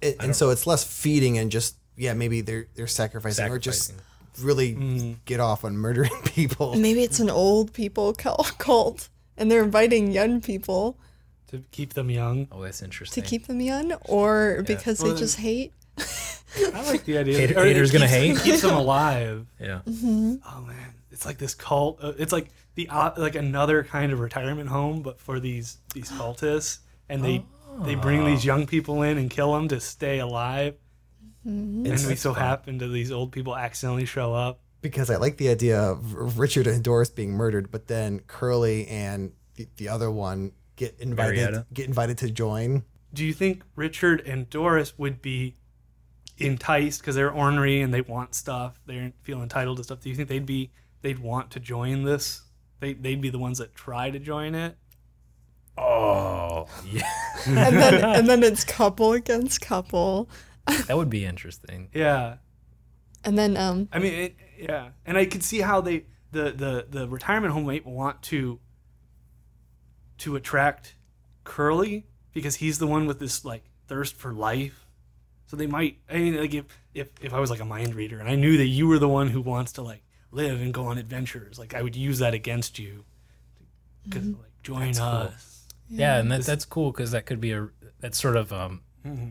and, and so it's less feeding and just yeah maybe they're they're sacrificing, or just Sacrificing. really get off on murdering people. Maybe it's an old people cult, and they're inviting young people to keep them young. Oh, that's interesting. to keep them young, or because Well, they just hate. I like the idea. Hater- or it haters gonna keeps- hate? Keeps them alive. yeah. Oh man, it's like this cult. Uh, it's like the uh, like another kind of retirement home, but for these these cultists, and they they bring these young people in and kill them to stay alive. And we so happen to these old people accidentally show up. because I like the idea of Richard and Doris being murdered, but then Curly and the, the other one get invited Marietta? get invited to join. Do you think Richard and Doris would be enticed because they're ornery and they want stuff? They feel entitled to stuff. Do you think they'd be they'd want to join this? They they'd be the ones that try to join it. Oh, yeah. and then and then it's couple against couple, that would be interesting. Yeah. and then um I mean, it, yeah, and I could see how they the the the retirement home might want to to attract Curly because he's the one with this like thirst for life. So they might. I mean, like if if if I was like a mind reader and I knew that you were the one who wants to like live and go on adventures, like I would use that against you. Because mm-hmm. like join us. Yeah, and that, that's cool because that could be a that's sort of um, mm-hmm.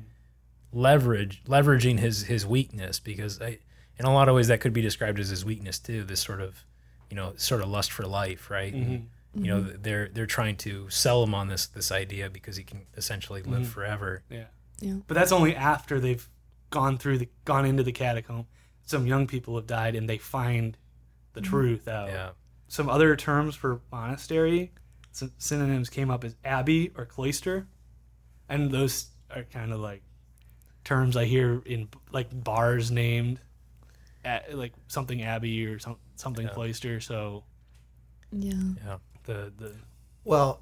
leverage leveraging his his weakness because I, in a lot of ways that could be described as his weakness too. This sort of you know sort of lust for life, right? Mm-hmm. And, you know they're they're trying to sell him on this this idea because he can essentially live forever. Yeah. Yeah. But that's only after they've gone through the gone into the catacomb. Some young people have died and they find the mm-hmm. truth out. Yeah. Some other terms for monastery, synonyms came up as abbey or cloister, and those are kind of like terms I hear in like bars named, at, like something abbey or some, something cloister. So yeah. Yeah. the the Well,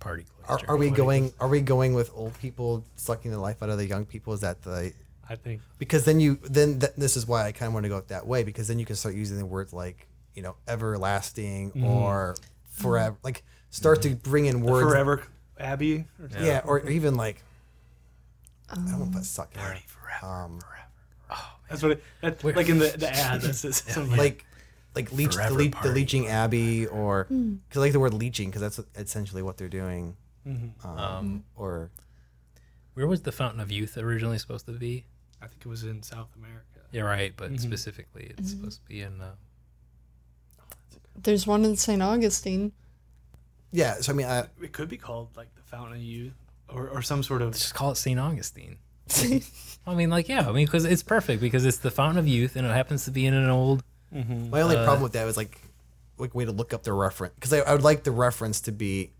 Party are, cloister. are we going? Are we going with old people sucking the life out of the young people? Is that the I think. Because then you then th- this is why I kind of want to go that way because then you can start using the words like you know everlasting or forever like start to bring in words forever abbey. Or something. yeah or, or even like I don't want to put sucking um forever. Oh, That's what it, that, like in the, the ad that says something like like leech the, le- the leeching abbey or because I like the word leeching because that's essentially what they're doing. Um, Um, or where was the Fountain of Youth originally supposed to be? I think it was in South America. Yeah, right. But specifically, it's supposed to be in. Uh, There's one in St. Augustine. yeah so I mean I, It could be called like the Fountain of Youth or, or some sort of. just call it St. Augustine. I mean, like, yeah, I mean, because it's perfect because it's the Fountain of Youth and it happens to be in an old. my only Uh, problem with that was like like way to look up the reference because I, I would like the reference to be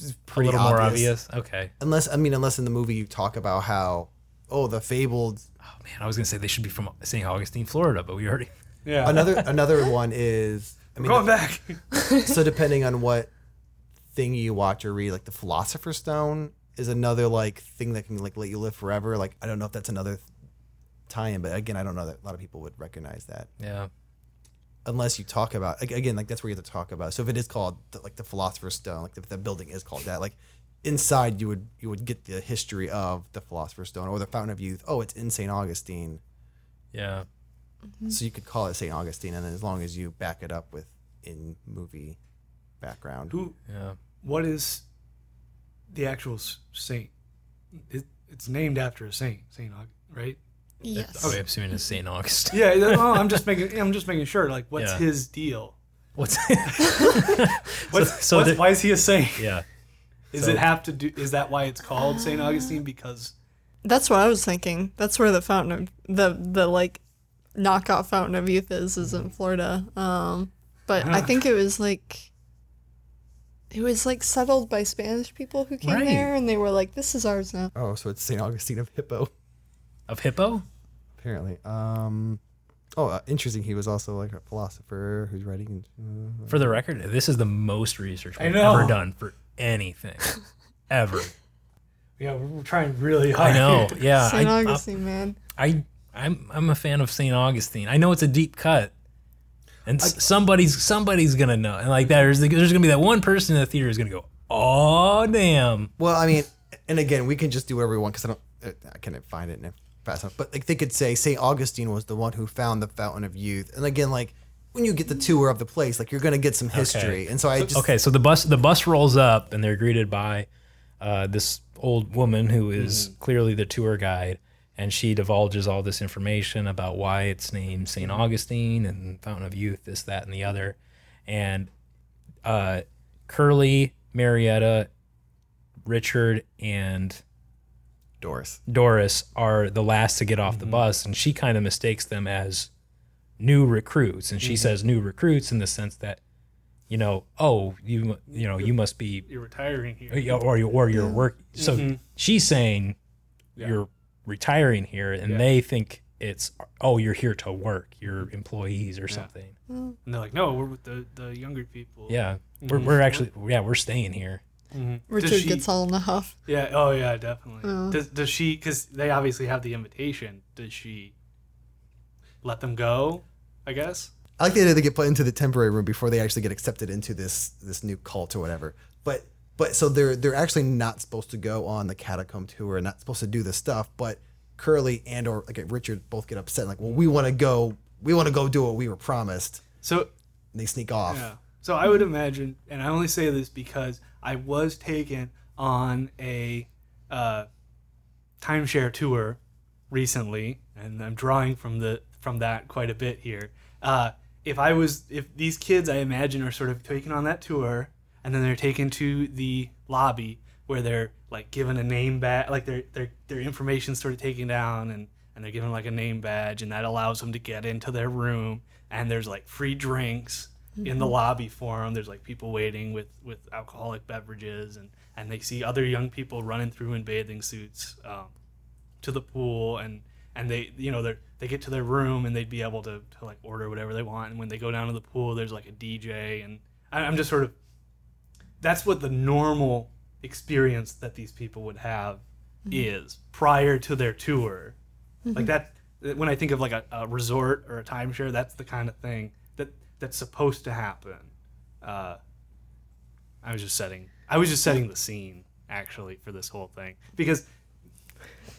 A pretty little more obvious. Okay. unless I mean unless in the movie you talk about how oh the fabled Oh man, I was gonna say they should be from St. Augustine, Florida, but we already. Yeah. another another one is I mean Going back. so depending on what thing you watch or read like the philosopher's stone is another like thing that can like let you live forever like I don't know if that's another tie-in but again I don't know that a lot of people would recognize that Yeah. unless you talk about ag- again like that's where you have to talk about so if it is called the, like the philosopher's stone like if the building is called that like inside you would you would get the history of the philosopher's stone or the fountain of youth oh it's in st augustine Yeah. Mm-hmm. so you could call it st augustine and then as long as you back it up with in movie background Who? Yeah. What is the actual saint? It, it's named after a saint, Saint Aug, right? Yes. Oh, I'm assuming it's St. Augustine. Yeah. no, I'm just making. I'm just making sure. Like, what's Yeah. his deal? What's What's, so what's- the- why is he a saint? yeah. Is so- it have to do? Is that why it's called Saint Augustine? Because That's what I was thinking. That's where the fountain of the the like knockoff fountain of youth is is in Florida. Um, but I think it was like it was like settled by Spanish people who came Right. there, and they were like, "This is ours now." oh so it's st augustine of hippo Of Hippo? apparently um oh uh, interesting he was also like a philosopher who's writing uh, For the record, this is the most research I we've know. ever done for anything. Ever. yeah, we're, we're trying really hard. I know. Yeah. St. I, Augustine, man. I I'm I'm a fan of St. Augustine. I know it's a deep cut. And s somebody's somebody's gonna know. And like there's there's gonna be that one person in the theater who's gonna go, Oh damn. Well, I mean, and again, we can just do whatever we want because I don't. uh, I can't find it now fast enough. But like they could say Saint Augustine was the one who found the fountain of youth, and again, like when you get the tour of the place, like you're gonna get some history, and so I just Okay, so the bus the bus rolls up and they're greeted by uh, this old woman who is clearly the tour guide, and she divulges all this information about why it's named Saint Augustine and Fountain of Youth, this, that, and the other, and uh, Curly, Marietta, Richard, and Doris. Doris are the last to get off the bus, and she kind of mistakes them as new recruits, and she says new recruits in the sense that, you know, oh, you you know you must be You're retiring here. or you or you're work. So Mhm. she's saying Yeah. you're retiring here, and Yeah. they think it's oh you're here to work, you're employees or Yeah. something. And they're like, no, we're with the, the younger people. Yeah, we're, Mhm. we're actually yeah we're staying here. Mhm. Richard she- gets all in a huff. Yeah. Oh, yeah, definitely. Oh. Does, does she, because they obviously have the invitation, does she let them go, I guess? I like the idea they get put into the temporary room before they actually get accepted into this this new cult or whatever. But but so they're they're actually not supposed to go on the catacomb tour, and not supposed to do this stuff. But Curly and or like Richard both get upset, like, well, we want to go, we want to go do what we were promised. So, And they sneak off. Yeah. So I would imagine, and I only say this because I was taken on a uh, timeshare tour recently, and I'm drawing from the from that quite a bit here. Uh, if I was, if these kids, I imagine, are sort of taken on that tour, and then they're taken to the lobby where they're like given a name badge, like their their their information sort of taken down, and and they're given like a name badge, and that allows them to get into their room, and there's like free drinks in the lobby for them. There's like people waiting with with alcoholic beverages, and and they see other young people running through in bathing suits um, to the pool, and and they you know they they get to their room and they'd be able to, to like order whatever they want, and when they go down to the pool, there's like a DJ, and I, I'm just sort of that's what the normal experience that these people would have is prior to their tour. Like that when I think of like a, a resort or a timeshare, that's the kind of thing that that's supposed to happen. Uh, I was just setting I was just setting the scene actually for this whole thing because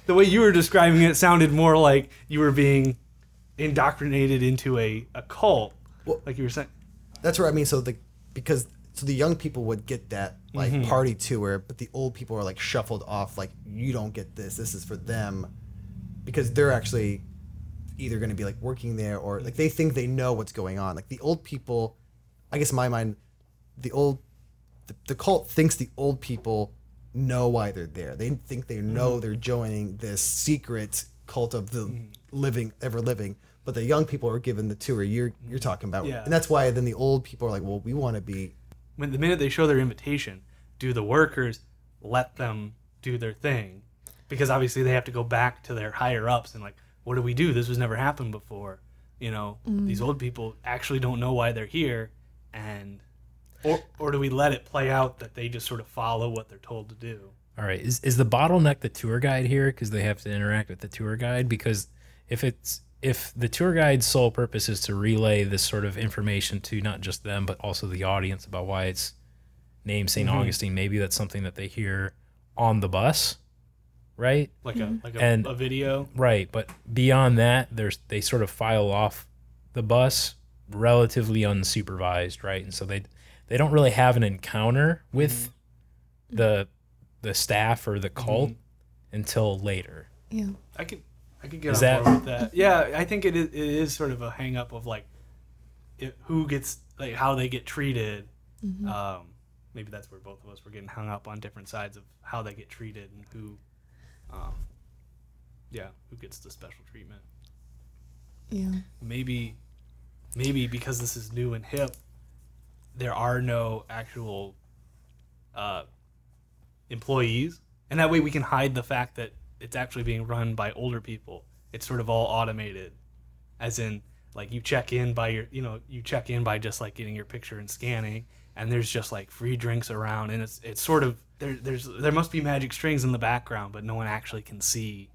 the way you were describing it sounded more like you were being indoctrinated into a, a cult. Well- like you were saying. That's what I mean. So the because so the young people would get that like Mm-hmm. party tour, but the old people are like shuffled off. Like you don't get this. This is for them because they're actually either going to be like working there or like they think they know what's going on. Like the old people, I guess in my mind, the old the, the cult thinks the old people know why they're there. They think they know Mm-hmm. they're joining this secret cult of the mm-hmm. living ever living. But the young people are given the tour you're you're mm-hmm. talking about, Yeah. and that's why then the old people are like, well, we want to be when the minute they show their invitation, do the workers let them do their thing? Because obviously they have to go back to their higher ups and like, what do we do? This was never happened before. You know, these mm. old people actually don't know why they're here, and or or do we let it play out that they just sort of follow what they're told to do? All right. Is is the bottleneck the tour guide here because they have to interact with the tour guide? Because if it's if the tour guide's sole purpose is to relay this sort of information to not just them but also the audience about why it's named saint mm-hmm. Augustine, maybe that's something that they hear on the bus, right? Like a like a, And- a video. Right. But beyond that, there's they sort of file off the bus relatively unsupervised, right? And so they they don't really have an encounter with the the staff or the cult until later. Yeah. I could I could get Is on that- board with that. Yeah, I think it is, it is sort of a hang up of like it, who gets like how they get treated. Um, maybe that's where both of us were getting hung up on different sides of how they get treated and who, um, yeah, who gets the special treatment. Yeah. Maybe, maybe because this is new and hip, there are no actual uh, employees, and that way we can hide the fact that it's actually being run by older people. It's sort of all automated, as in like you check in by your, you know, you check in by just like getting your picture and scanning, and there's just like free drinks around, and it's it's sort of there. There's there must be magic strings in the background, but no one actually can see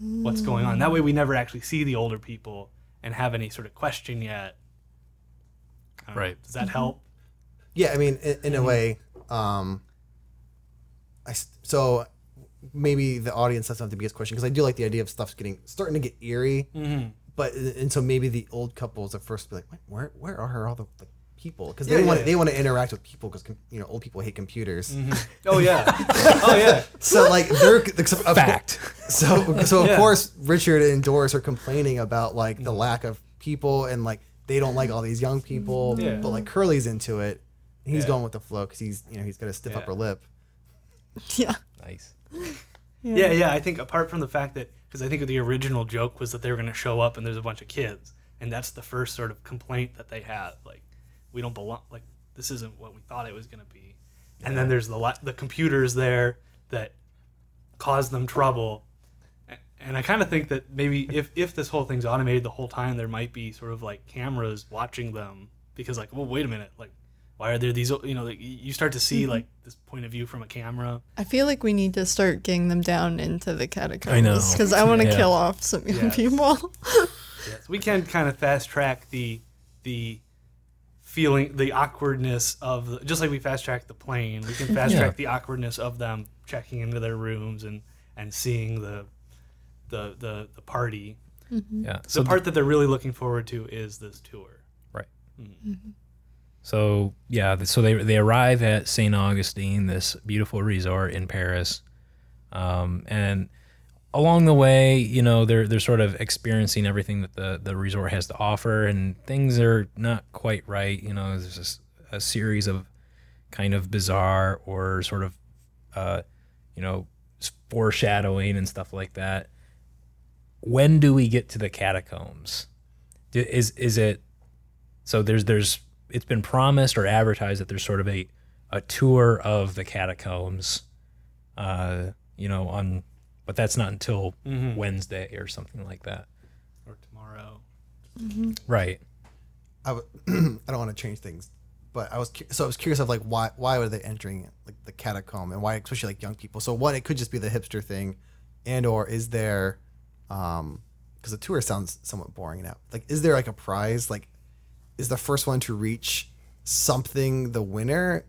what's going on. That way, we never actually see the older people and have any sort of question yet. Know. Right. Does that help? Yeah, I mean, in, in a Mm-hmm. way, um, I so maybe the audience that's not have the biggest question because I do like the idea of stuff's getting starting to get eerie. Mm-hmm. But and so maybe the old couples at first be like, where where are all the, the people? Because Yeah, they want yeah. they want to interact with people because you know old people hate computers. Oh yeah. oh yeah. So like they're of Fact. So so of Yeah. course Richard and Doris are complaining about like the lack of people and like they don't like all these young people. Yeah. But like Curly's into it. He's Yeah. going with the flow because he's you know he's got a stiff Yeah. upper lip. Yeah. Nice. Yeah, yeah. I think apart from the fact that, because I think the original joke was that they were going to show up and there's a bunch of kids, and that's the first sort of complaint that they have. Like, we don't belong. Like, this isn't what we thought it was going to be. And then there's the la- the computers there that cause them trouble. A- And I kind of think that maybe if if this whole thing's automated the whole time, there might be sort of like cameras watching them because, like, well, wait a minute, like. Why are there these? You know, like you start to see mm-hmm. like this point of view from a camera. I feel like we need to start getting them down into the catacombs. I know. Because I want to Yeah. kill off some young Yes. people. Yes, we can kind of fast track the the feeling, the awkwardness of the, just like we fast track the plane. We can fast Yeah. track the awkwardness of them checking into their rooms and and seeing the the the, the party. Mm-hmm. Yeah. The So part that they're really looking forward to is this tour. Right. Mhm. So yeah, so they they arrive at Saint Augustine, this beautiful resort in Paris, um, and along the way, you know, they're they're sort of experiencing everything that the the resort has to offer, and things are not quite right. You know, there's this, a series of kind of bizarre or sort of, uh, you know, foreshadowing and stuff like that. When do we get to the catacombs? Is is it so there's there's it's been promised or advertised that there's sort of a a tour of the catacombs uh you know on but that's not until Mhm. Wednesday or something like that Or tomorrow. right I w- I don't want to change things, but I was cu- so I was curious of like why why were they entering like the catacomb and why especially like young people. So one, it could just be the hipster thing, and or is there, um, because the tour sounds somewhat boring now. Like, is there like a prize? Like, is the first one to reach something the winner?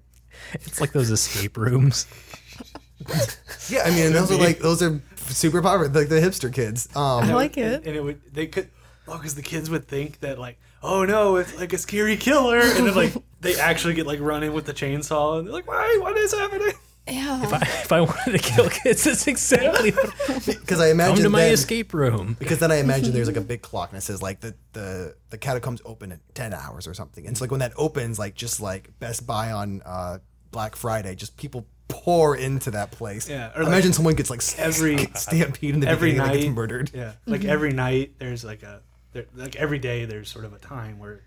it's like those escape rooms Yeah, I mean those are like those are super popular, like the hipster kids. Um, I like it. and it would they could oh because the kids would think that like oh no it's like a scary killer and then like they actually get like running with the chainsaw and they're like why what is happening Yeah. if I, if I wanted to kill kids that's exactly because I imagine come imagine to my then- escape room Because then I imagine there's like a big clock and it says like the the the catacombs open at ten hours or something. And so like when that opens, like just like Best Buy on uh, Black Friday, just people pour into that place. Yeah, Or or, like, imagine someone gets like every- every stampede in the every beginning and night gets murdered. yeah like every night there's like a there, like every day there's sort of a time where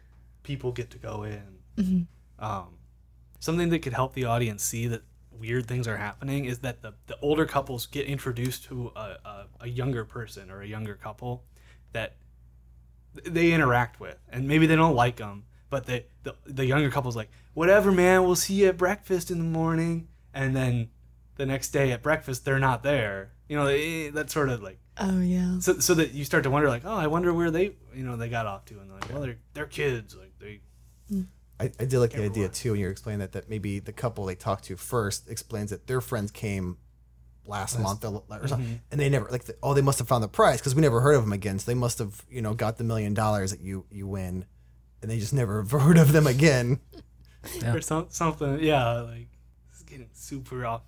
people get to go in um something that could help the audience see that weird things are happening is that the, the older couples get introduced to a, a, a younger person or a younger couple that they interact with. And maybe they don't like them but they, the, the younger couple's like whatever man we'll see you at breakfast in the morning. And then the next day at breakfast they're not there. You know eh, that's sort of like Oh yeah. so, so that you start to wonder like oh i wonder where they you know they got off to. And they're like well they're, they're kids. Like they I, I did like the idea too when you were explaining that that maybe the couple they talked to first explains that their friends came last month or, or something, mm-hmm. and they never like the, oh they must have found the prize because we never heard of them again. So they must have you know got the million dollars that you you win, and they just never have heard of them again. Yeah. or some, something yeah like it's getting super off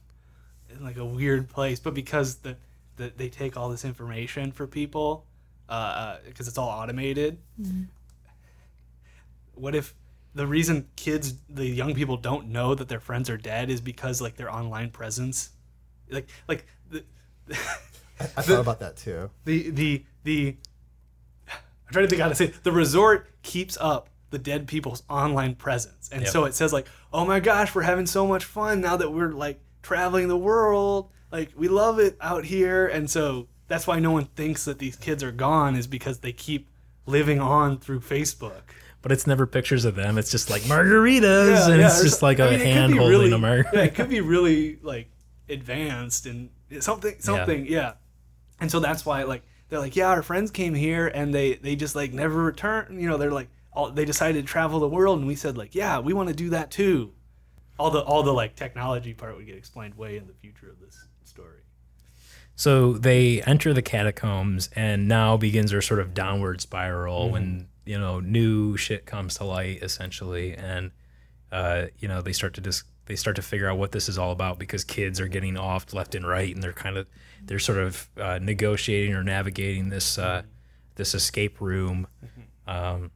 in like a weird place but because the, the they take all this information for people uh, uh because it's all automated mm-hmm. what if the reason kids the young people don't know that their friends are dead is because like their online presence like like the I, I thought about that too. the the the I'm trying to think how to say it. the resort keeps up the dead people's online presence. And Yep. so it says like, "Oh my gosh, we're having so much fun now that we're like traveling the world. Like we love it out here." And so that's why no one thinks that these kids are gone is because they keep living on through Facebook. But it's never pictures of them it's just like margaritas and it's just like a I mean, hand holding really- a margarita Yeah, it could be really like advanced and something something yeah. And so that's why like they're like, yeah, our friends came here and they they just like never returned. You know, they're like all they decided to travel the world and we said like, yeah, we want to do that too. All the all the like technology part would get explained way in the future of this story. So they enter the catacombs, and now begins their sort of downward spiral when mm-hmm. You know new shit comes to light, essentially, and uh, you know they start to just they start to figure out what this is all about because kids are getting off left and right, and they're kind of they're sort of uh, negotiating or navigating this uh, this escape room, um,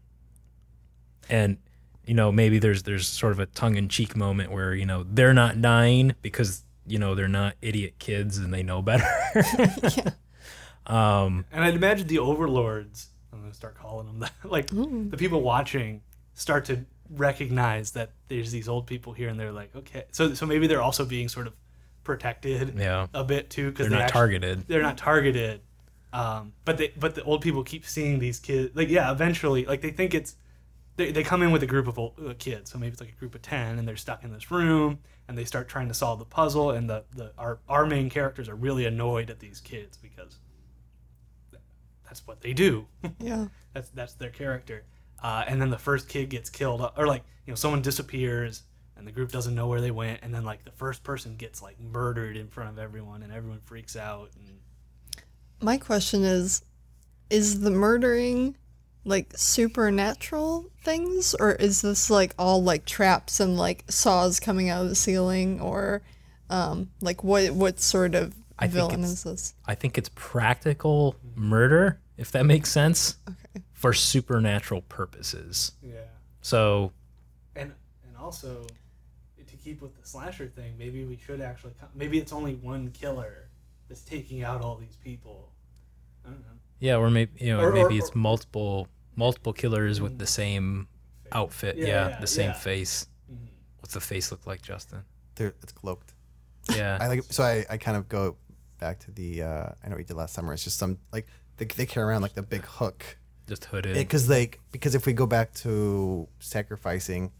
and you know maybe there's there's sort of a tongue in cheek moment where you know they're not dying because you know they're not idiot kids and they know better. um, And I'd imagine the overlords, I'm going to start calling them that, like the people watching start to recognize that there's these old people here and they're like, okay. So, so maybe they're also being sort of protected yeah, a bit too because they're not targeted. They're not targeted. Um, but they, but the old people keep seeing these kids. Like, yeah, eventually, like they think it's, they, they come in with a group of old, uh, kids. So maybe it's like a group of 10 and they're stuck in this room and they start trying to solve the puzzle. And the, the, our, our main characters are really annoyed at these kids because that's what they do. Yeah. that's that's their character. Uh, and then the first kid gets killed, or like you know someone disappears, and the group doesn't know where they went, and then like the first person gets like murdered in front of everyone, and everyone freaks out. And My question is is the murdering like supernatural things or is this like all like traps and like saws coming out of the ceiling or um like what what sort of I think it's- is? I think it's practical murder, if that makes sense, Okay. for supernatural purposes. yeah, So and and also to keep with the slasher thing, maybe we should actually co- maybe it's only one killer that's taking out all these people. I don't know. yeah, or maybe you know, Or- or- maybe it's or- multiple multiple killers with the same outfit. Yeah, Yeah, yeah, the same yeah. face. Mhm. What's the face look like, Justin? They're, it's cloaked. Yeah. I like so I, I kind of go back to the uh, I know what you did last summer. It's just some like they, they carry around like the big hook just hooded. because like because if we go back to sacrificing,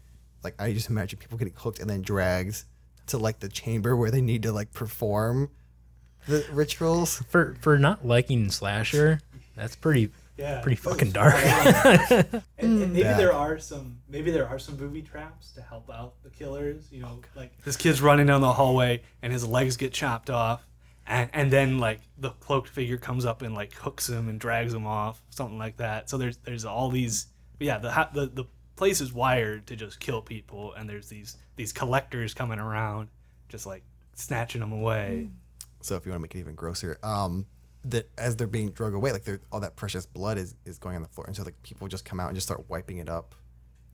like I just imagine people getting hooked and then dragged to like the chamber where they need to like perform the rituals. for for not liking slasher, that's pretty Yeah, pretty fucking dark. and, and maybe Yeah. there are some maybe there are some booby traps to help out the killers you know like this kid's running down the hallway and his legs get chopped off and, and then like the cloaked figure comes up and like hooks him and drags him off something like that so there's there's all these yeah the ha- the, the place is wired to just kill people and there's these these collectors coming around just like snatching them away So if you want to make it even grosser, um, that as they're being drug away, like they're, all that precious blood is, is going on the floor, and so like people just come out and just start wiping it up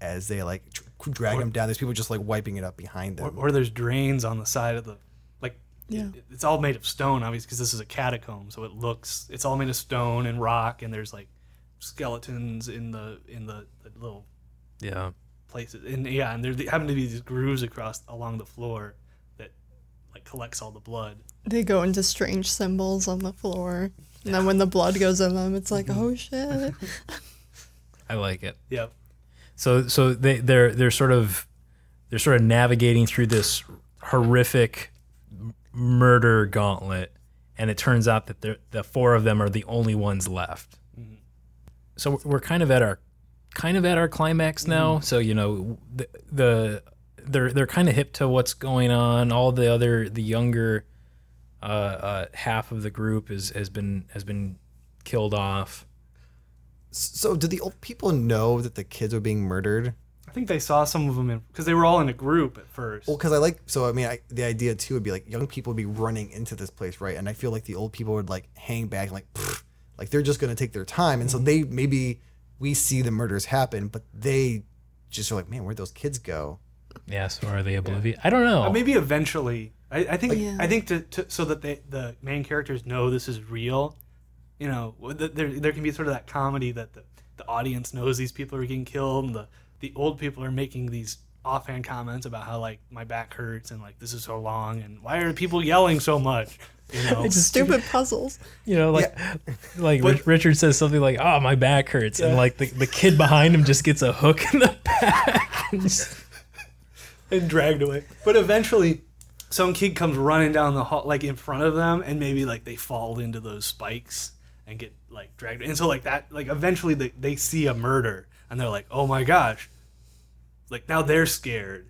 as they like tr- drag them down. There's people just like wiping it up behind them. or there's drains on the side of the Yeah. it- it's all made of stone obviously because this is a catacomb so it looks it's all made of stone and rock and there's like skeletons in the in the, the little yeah. places and yeah and there happen to be these grooves across along the floor that like collects all the blood They go into strange symbols on the floor. And then when the blood goes in them, it's like, mm-hmm. oh shit. I like it. yep So so they they're they're sort of they're sort of navigating through this horrific m- murder gauntlet, and it turns out that the four of them are the only ones left. So we're- kind of at our kind of at our climax now. So you know the, the they're they're kind of hip to what's going on. All the other the younger uh, uh, half of the group is has been has been killed off. So did the old people know that the kids were being murdered? I think they saw some of them because they were all in a group at first Well, because I like so I mean I, the idea too would be like young people would be running into this place, right? And I feel like the old people would like hang back, like "Pfft," like they're just gonna take their time, and so they maybe we see the murders happen, but they just are like, man, where'd those kids go? Yeah. So are they oblivious? I don't know. Uh, maybe eventually. I, I think. Yeah. I think to, to so that they the main characters know this is real. You know, there there can be sort of that comedy that the, the audience knows these people are getting killed, and the the old people are making these offhand comments about how like my back hurts and like this is so long and why are people yelling so much? You know, it's Stupid puzzles. You know, like like But- Richard says something like, "Oh, my back hurts," and like the, the kid behind him just gets a hook in the back. and just- and dragged away. But eventually, some kid comes running down the hall, like in front of them, and maybe like they fall into those spikes and get like dragged. And so like that, like eventually they they see a murder and they're like, oh my gosh, like now they're scared,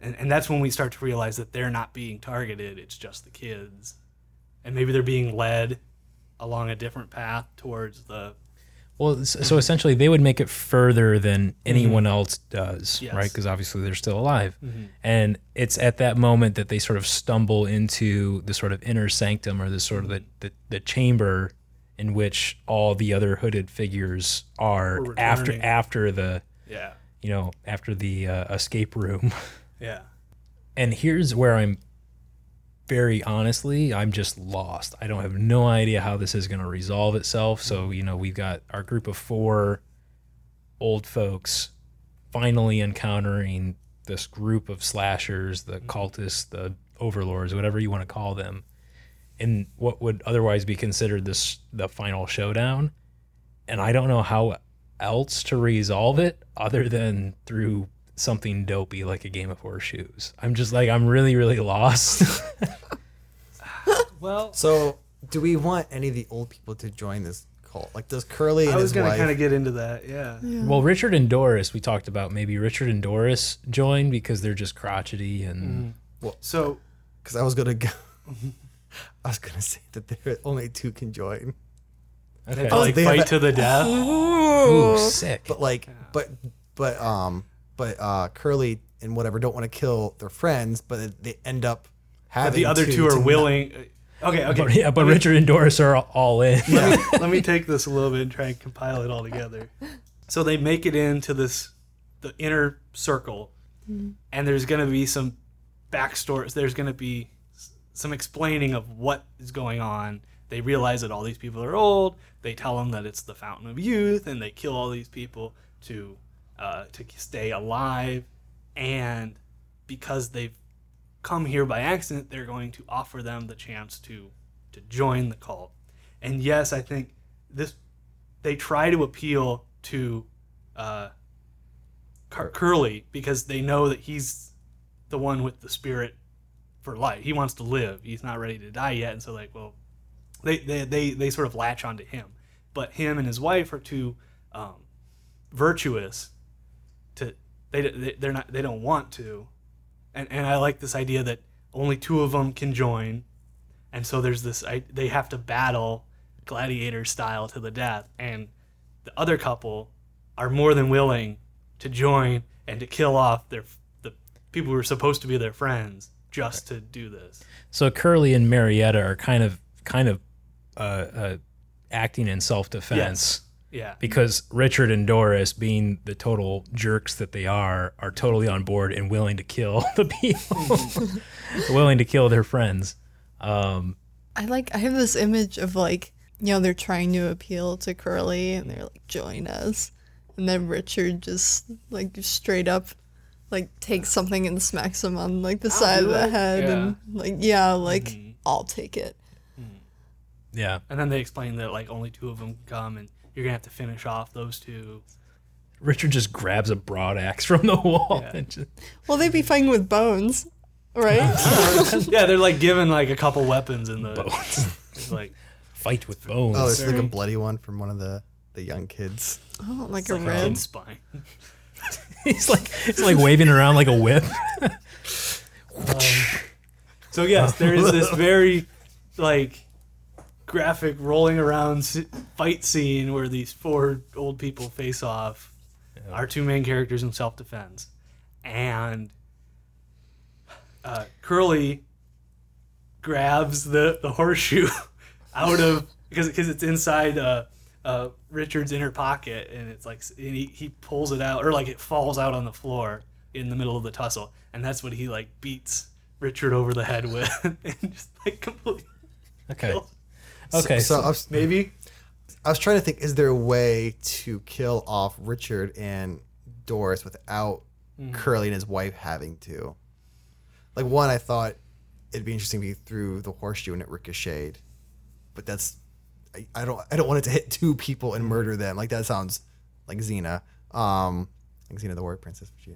and and that's when we start to realize that they're not being targeted. It's just the kids. and maybe they're being led along a different path towards the Well, so essentially, they would make it further than mm-hmm. anyone else does, Yes. right? Because obviously they're still alive. Mm-hmm. And it's at that moment that they sort of stumble into the sort of inner sanctum or the sort of mm-hmm. the, the, the chamber in which all the other hooded figures are after after the yeah you know after the uh, escape room. yeah and here's where I'm very honestly, I'm just lost. I don't have no idea how this is going to resolve itself. So, you know, we've got our group of four old folks finally encountering this group of slashers, the cultists, the overlords, whatever you want to call them, in what would otherwise be considered this the final showdown. And I don't know how else to resolve it other than through something dopey like a game of horseshoes. I'm just like I'm really really lost. well So, do we want any of the old people to join this cult? Like, does Curly and i was his gonna wife? kind of get into that yeah well, Richard and Doris, we talked about maybe Richard and Doris join because they're just crotchety and mm. Well, so Because I was gonna go. Mhm. I was gonna say that there only two can join, they okay. have to like they fight a- to the death Ooh, sick. but like, but but um, but uh, Curly and whatever don't want to kill their friends, but they end up having. but the other to two to are not- willing okay okay But, yeah, but Richard and Doris are all in. let me, let me take this a little bit and try and compile it all together. So they make it into this the inner circle, and there's going to be some backstories. There's going to be s- some explaining of what is going on. They realize that all these people are old. They tell them that it's the fountain of youth, and they kill all these people to uh, to stay alive. And because they've come here by accident, they're going to offer them the chance to to join the cult. And yes, I think this they try to appeal to uh, Curly because they know that he's the one with the spirit for life. He wants to live. He's not ready to die yet, and so like, well, they they they, they sort of latch onto him. But him and his wife are too um, virtuous to they they- they're not they don't want to, and and I like this idea that only two of them can join, and so there's this I, they have to battle gladiator style to the death, and the other couple are more than willing to join and to kill off their the people who are supposed to be their friends just to do this. So Curly and Marietta are kind of kind of uh, uh, acting in self defense. Yeah. because Richard and Doris, being the total jerks that they are, are totally on board and willing to kill the people, willing to kill their friends. Um, I like I have this image of like you know they're trying to appeal to Curly and they're like join us, and then Richard just like straight up like takes something and smacks him on like the side of the that? head and like yeah like mm-hmm. I'll take it. Mm-hmm. yeah, And then they explain that like only two of them come and you're gonna have to finish off those two. Richard just grabs a broad axe from the wall Yeah. and just, Well, they'd be fighting with bones, right? yeah, they're like given like a couple weapons in the bones. like fight with bones. Oh, it's like a bloody one from one of the the young kids. oh, like it's a like a rib. spine. he's like he's like waving around like a whip. So yes, there is this very like graphic rolling around fight scene where these four old people face off. Our two main characters in self defense, and uh, Curly grabs the the horseshoe out of because because it's inside uh, uh, Richard's inner pocket, and it's like and he he pulls it out or like it falls out on the floor in the middle of the tussle, and that's what he like beats Richard over the head with, and just like completely Okay, kills. okay. So, So, I, was, Maybe I was trying to think: is there a way to kill off Richard and Doris without mm-hmm. Curly and his wife having to? Like one, I thought it'd be interesting if he threw the horseshoe and it ricocheted, but that's I, I don't I don't want it to hit two people and murder them. Like that sounds like Xena, um, like Xena the Warrior Princess. She,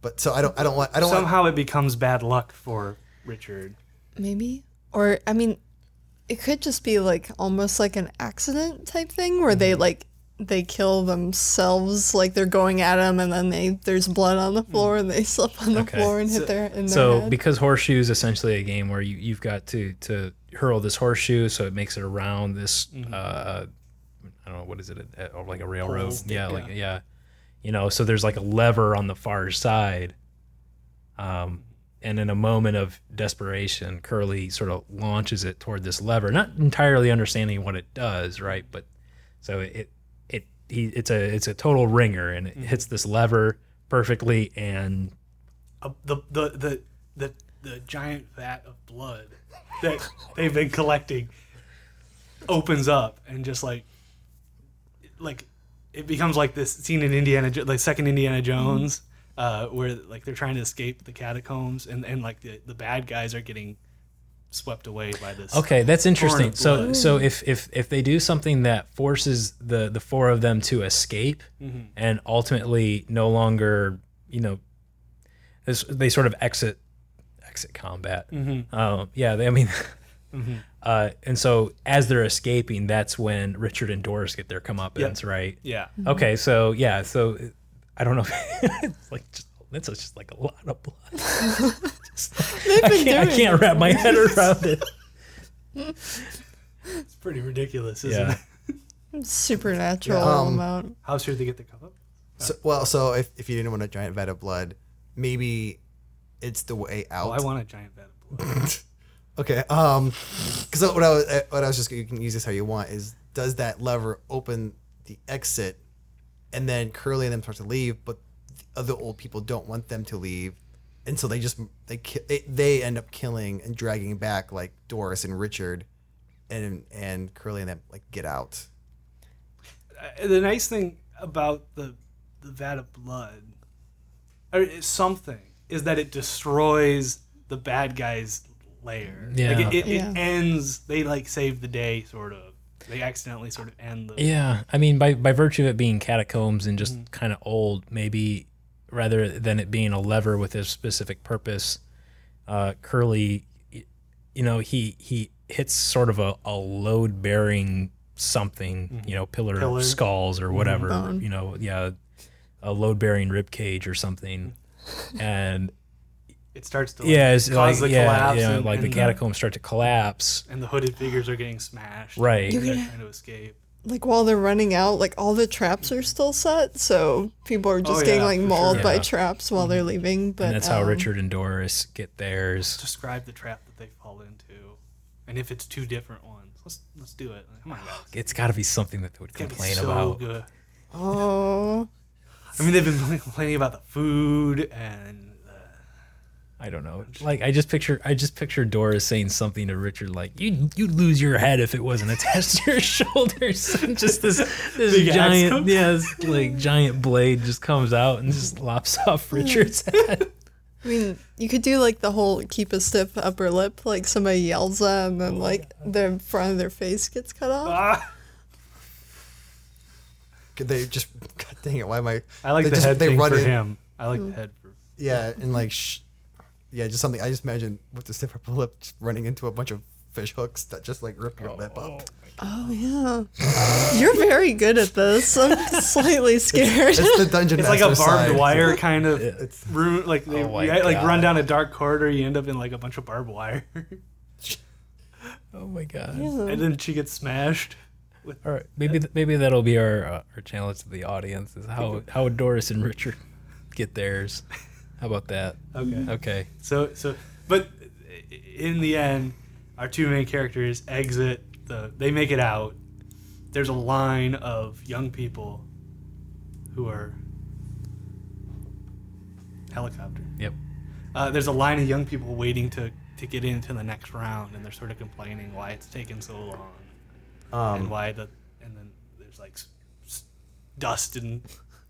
but so I don't I don't want I don't want somehow it becomes bad luck for Richard. Maybe. Or I mean, it could just be like almost like an accident type thing where they like they kill themselves like they're going at him and then they there's blood on the floor and they slip on the Okay. floor and hit their in their so head. because horseshoe is essentially a game where you you've got to to hurl this horseshoe, so it makes it around this. Uh, I don't know what is it, a, a- like a railroad? Pole, yeah, yeah. like yeah, you know. So there's like a lever on the far side. Um, and in a moment of desperation, Curly sort of launches it toward this lever, not entirely understanding what it does, right? But so it it he it's a it's a total ringer, and it hits this lever perfectly, and Uh, the, the the the the giant vat of blood that they've been collecting opens up and just like like it becomes like this scene in Indiana like second Indiana Jones uh, where like they're trying to escape the catacombs and and like the, the bad guys are getting swept away by this Okay, that's interesting. So so if if if they do something that forces the the four of them to escape Mm-hmm. and ultimately no longer, you know, this, they sort of exit exit combat. Mm-hmm. Um, yeah, they, I mean, uh, and so as they're escaping, that's when Richard and Doris get their comeuppance, right? yeah Okay, so yeah, so I don't know. it's like just that's just like a lot of blood. Just- I been can't, I can't wrap my head around it. it's pretty ridiculous isn't Yeah. it Supernatural Yeah. Um, amount. how sure they get the cup up So, well, so if, if you didn't want a giant vat of blood, maybe it's the way out. oh I want a giant vat of blood Okay. Um, because what I was uh, what I was just you can use this how you want is does that lever open the exit, and then Curly and them start to leave, but the other old people don't want them to leave, and so they just they they, they end up killing and dragging back like Doris and Richard, and and Curly and them like get out. The nice thing about the the vat of blood, or it's something, is that it destroys the bad guy's lair. Yeah. like it, it, Yeah. it ends. They like save the day, sort of. They accidentally sort of end the. Yeah, I mean, by by virtue of it being catacombs and Mm-hmm. just kind of old, maybe rather than it being a lever with a specific purpose, uh, Curly, you know, he he hits sort of a, a load bearing something, you know, pillar, Mm-hmm. Pillar. Mm-hmm. skulls or whatever, Bone. you know, yeah, a load bearing rib cage or something, and It starts to like, yeah, it's cause like the yeah, collapse, yeah, and, like the and catacombs start to collapse, and the hooded figures are getting smashed. right? You They're can- trying to escape. Like while they're running out, like all the traps are still set, so people are just Oh, getting yeah, like mauled sure. by Yeah. traps while they're leaving. But and that's how um, Richard and Doris get theirs. Describe the trap that they fall into, and if it's two different ones, let's let's do it. Come on, guys. It's got to be something that they would It's complain so about. good. Oh, I mean, they've been complaining about the food and. Uh, I don't know. Like I just picture I just picture Doris saying something to Richard like you you'd lose your head if it wasn't attached to your shoulders. And just this this Big giant comes- yeah, this, like giant blade just comes out and just lops off Richard's head. I mean, you could do like the whole keep a stiff upper lip, like somebody yells at and then like the front of their face gets cut off. Could they just God dang it? Why am I? I like they the just- head they thing run for in- him. I like the mm. head for. Yeah, and like, sh- yeah, just something. I just imagine with the stiff upper lip running into a bunch of fish hooks that just like rip your oh, lip up. Oh yeah, you're very good at this. I'm slightly scared. It's the dungeon. It's like a barbed side. wire kind of It's room. Like they, Oh my you like run down a dark corridor, you end up in like a bunch of barbed wire, Oh my god. Yeah. and then she gets smashed. All right, maybe th- maybe that'll be our uh, our challenge to the audience is how how would Doris and Richard get theirs? How about that? Okay. Okay. So so, but in the end, our two main characters exit the. They make it out. There's a line of young people who are helicopter. Yep. Uh, there's a line of young people waiting to to get into the next round, and they're sort of complaining why it's taken so long, and um, why the and then there's like s- s- dust and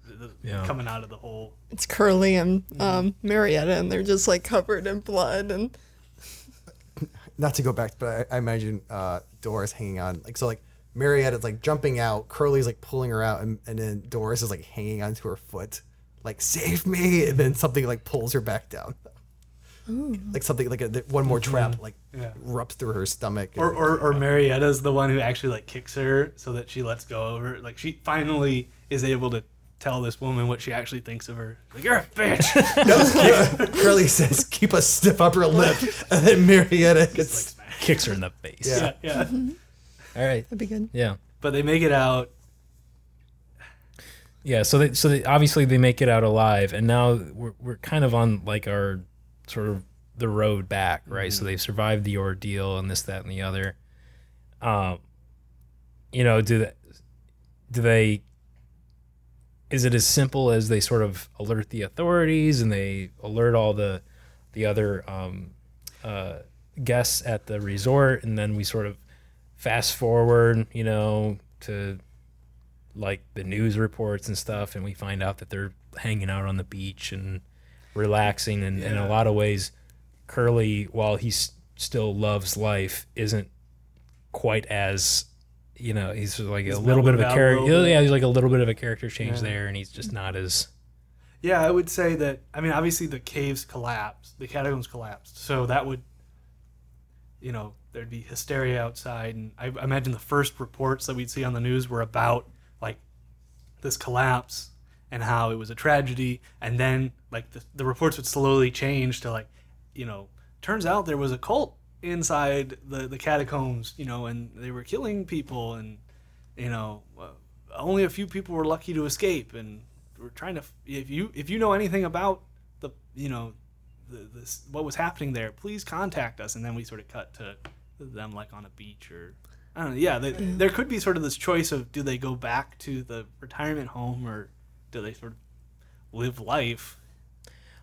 the, the- Yeah. coming out of the hole. It's Curly and um, Marietta, and they're just like covered in blood. And not to go back, but I, I imagine uh, Doris hanging on. Like so, like Marietta's like jumping out, Curly's like pulling her out, and, and then Doris is like hanging onto her foot, like save me, and then something like pulls her back down. Mm. Like something like a, one more mm-hmm. trap like Yeah. erupts through her stomach. Or, or, or uh, Marietta's the one who actually like kicks her so that she lets go of her. Like she finally is able to tell this woman what she actually thinks of her. Like you're a bitch. Curly says, "Keep a stiff upper lip," and then Marietta gets kicks her in the face. Yeah. yeah, yeah. Mm-hmm. All right. That'd be good. Yeah. But they make it out. Yeah. So they so they, obviously they make it out alive, and now we're we're kind of on like our sort of the road back, right? So they've survived the ordeal and this, that, and the other. Um, you know, do they, do they? Is it as simple as they sort of alert the authorities and they alert all the the other um, uh, guests at the resort, and then we sort of fast forward, you know, to like the news reports and stuff, and we find out that they're hanging out on the beach and relaxing, and, in a lot of ways, Curly, while he still loves life, isn't quite as you know he's like He's a little bit of a mellowed out a character. Yeah, he's like a little bit of a character change Yeah. there, and he's just not as Yeah, I would say that. I mean, obviously the caves collapsed, the catacombs collapsed, so that would, you know, there'd be hysteria outside, and I imagine the first reports that we'd see on the news were about like this collapse and how it was a tragedy, and then like the, the reports would slowly change to like, you know, turns out there was a cult inside the the catacombs, you know, and they were killing people, and you know, uh, only a few people were lucky to escape, and we're trying to. If you if you know anything about the you know, the, this what was happening there, please contact us, and then we sort of cut to them like on a beach or. I don't know. Yeah, they, there could be sort of this choice of do they go back to the retirement home or do they sort of live life?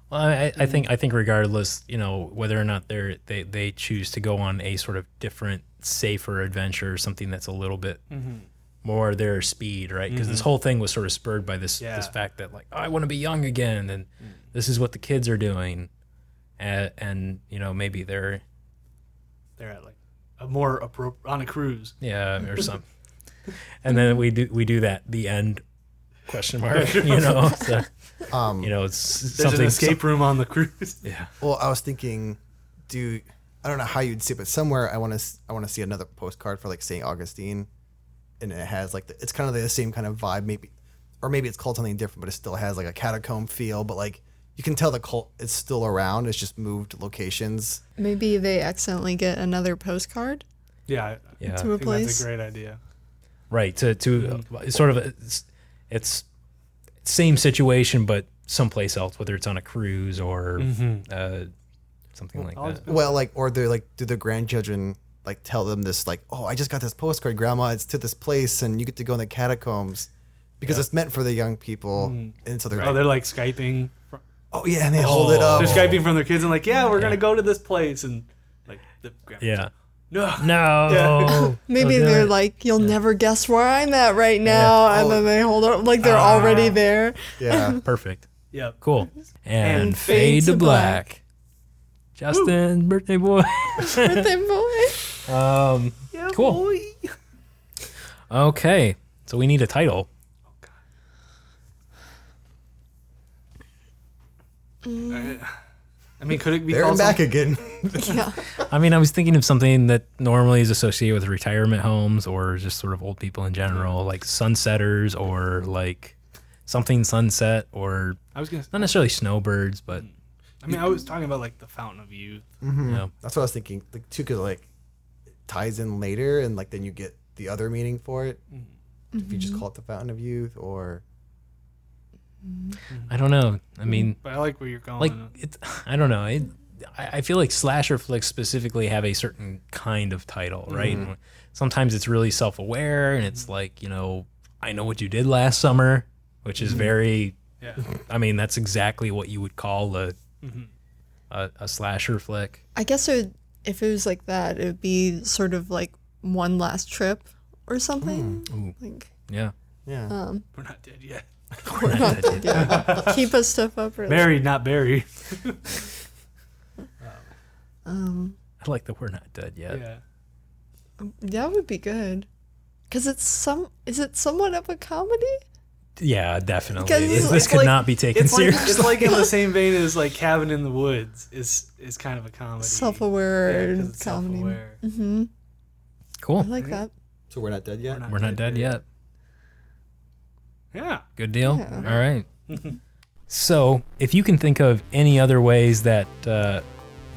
Well, I, I think I think regardless, you know, whether or not they're they they choose to go on a sort of different, safer adventure, something that's a little bit mm-hmm. more their speed, right? Because this mm-hmm. whole thing was sort of spurred by this Yeah. this fact that like oh, I want to be young again, and mm. this is what the kids are doing, and, and you know maybe they're They're at like a more appro- on a cruise. yeah or some, and then we do we do that the end question mark, you know, so, Um, you know it's There's something an escape room on the cruise. yeah. Well, I was thinking, do I don't know how you'd see, it, but somewhere I want to I want to see another postcard for like St. Augustine, and it has like the, it's kind of the same kind of vibe, maybe, or maybe it's called something different, but it still has like a catacomb feel, but like you can tell the cult is still around. It's just moved locations. Maybe they accidentally get another postcard Yeah, Yeah. to I a think that's a great idea. right to to uh, it's sort of it's, it's same situation but someplace else whether it's on a cruise or uh, something like I'll- that Well, like, or they're like, do the grandchildren like tell them this, like, oh, I just got this postcard, Grandma. It's to this place, and you get to go in the catacombs because it's meant for the young people, and so they're Oh, they're like skyping. fr- oh yeah, and they hold it Oh. up. They're skyping from their kids and like, yeah, we're gonna go to this place and like the grandma- yeah no no Maybe Don't they're it. like, you'll never guess where I'm at right now, and Oh. then they hold up like they're Ah. already there. Yeah. perfect Yep. cool and, And fade to black, justin birthday boy Birthday boy. um Yeah, Cool. boy. okay so we need a title I mean, could it be There and called back some- again. Yeah. i mean i was thinking of something that normally is associated with retirement homes or just sort of old people in general like sunsetters or like something sunset or I was gonna. not necessarily snowbirds, but I mean, I was talking about like the Fountain of Youth. Mm-hmm. you know, That's what I was thinking. Like two could like it ties in later, and like then you get the other meaning for it. Mm-hmm. If you just mm-hmm. call it the Fountain of Youth, or I don't know. I mean, mm, But I like where you're going. like it's I don't know. It, I, I feel like slasher flicks specifically have a certain kind of title, right? Mm-hmm. And Sometimes it's really self-aware, and it's mm-hmm. like you know, I know what you did last summer, which is mm-hmm. very. yeah. I mean, that's exactly what you would call a Mm-hmm. a, a slasher flick. I guess it would, if it was like that, it would be sort of like one last trip or something. Hmm. Ooh, Like, yeah. yeah, um, We're not dead yet. We're not dead yet. Keep us stuff up. Really. Married, not buried. Um, I like that we're not dead yet. Yeah. that would be good. Cause it's some. Is it somewhat of a comedy? Yeah, definitely. This, it's this could like- not be taken It's like it's like in the same vein as like Cabin in the Woods is is kind of a comedy. Self-aware Yeah, 'cause it's comedy. self-aware. Mm-hmm. I like that. so we're not dead yet. We're not We're not dead yet. Yeah. Good deal. Yeah. All right. so, if you can think of any other ways that uh,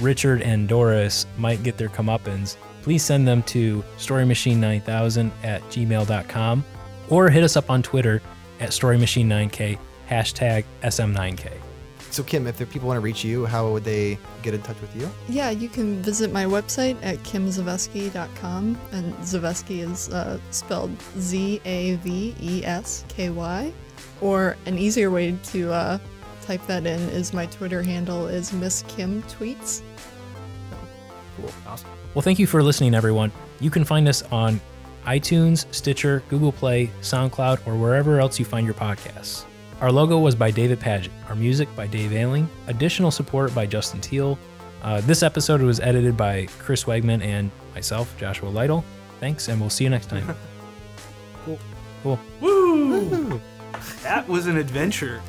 Richard and Doris might get their comeuppance, please send them to storymachine9000 at gmail.com or hit us up on Twitter at storymachine9k, hashtag SM9k. So, Kim, if people want to reach you, how would they get in touch with you? Yeah, you can visit my website at kimzavesky.com, and Zavesky is uh, spelled Z A V E S K Y. Or an easier way to uh, type that in is my Twitter handle is Miss Kim Tweets. Cool. Awesome. Well, thank you for listening, everyone. You can find us on iTunes, Stitcher, Google Play, SoundCloud, or wherever else you find your podcasts. Our logo was by David Paget. Our music by Dave Ailing. Additional support by Justin Teal. Uh, this episode was edited by Chris Wegman and myself, Joshua Lytle. Thanks, and we'll see you next time. cool. Cool. Woo! That was an adventure.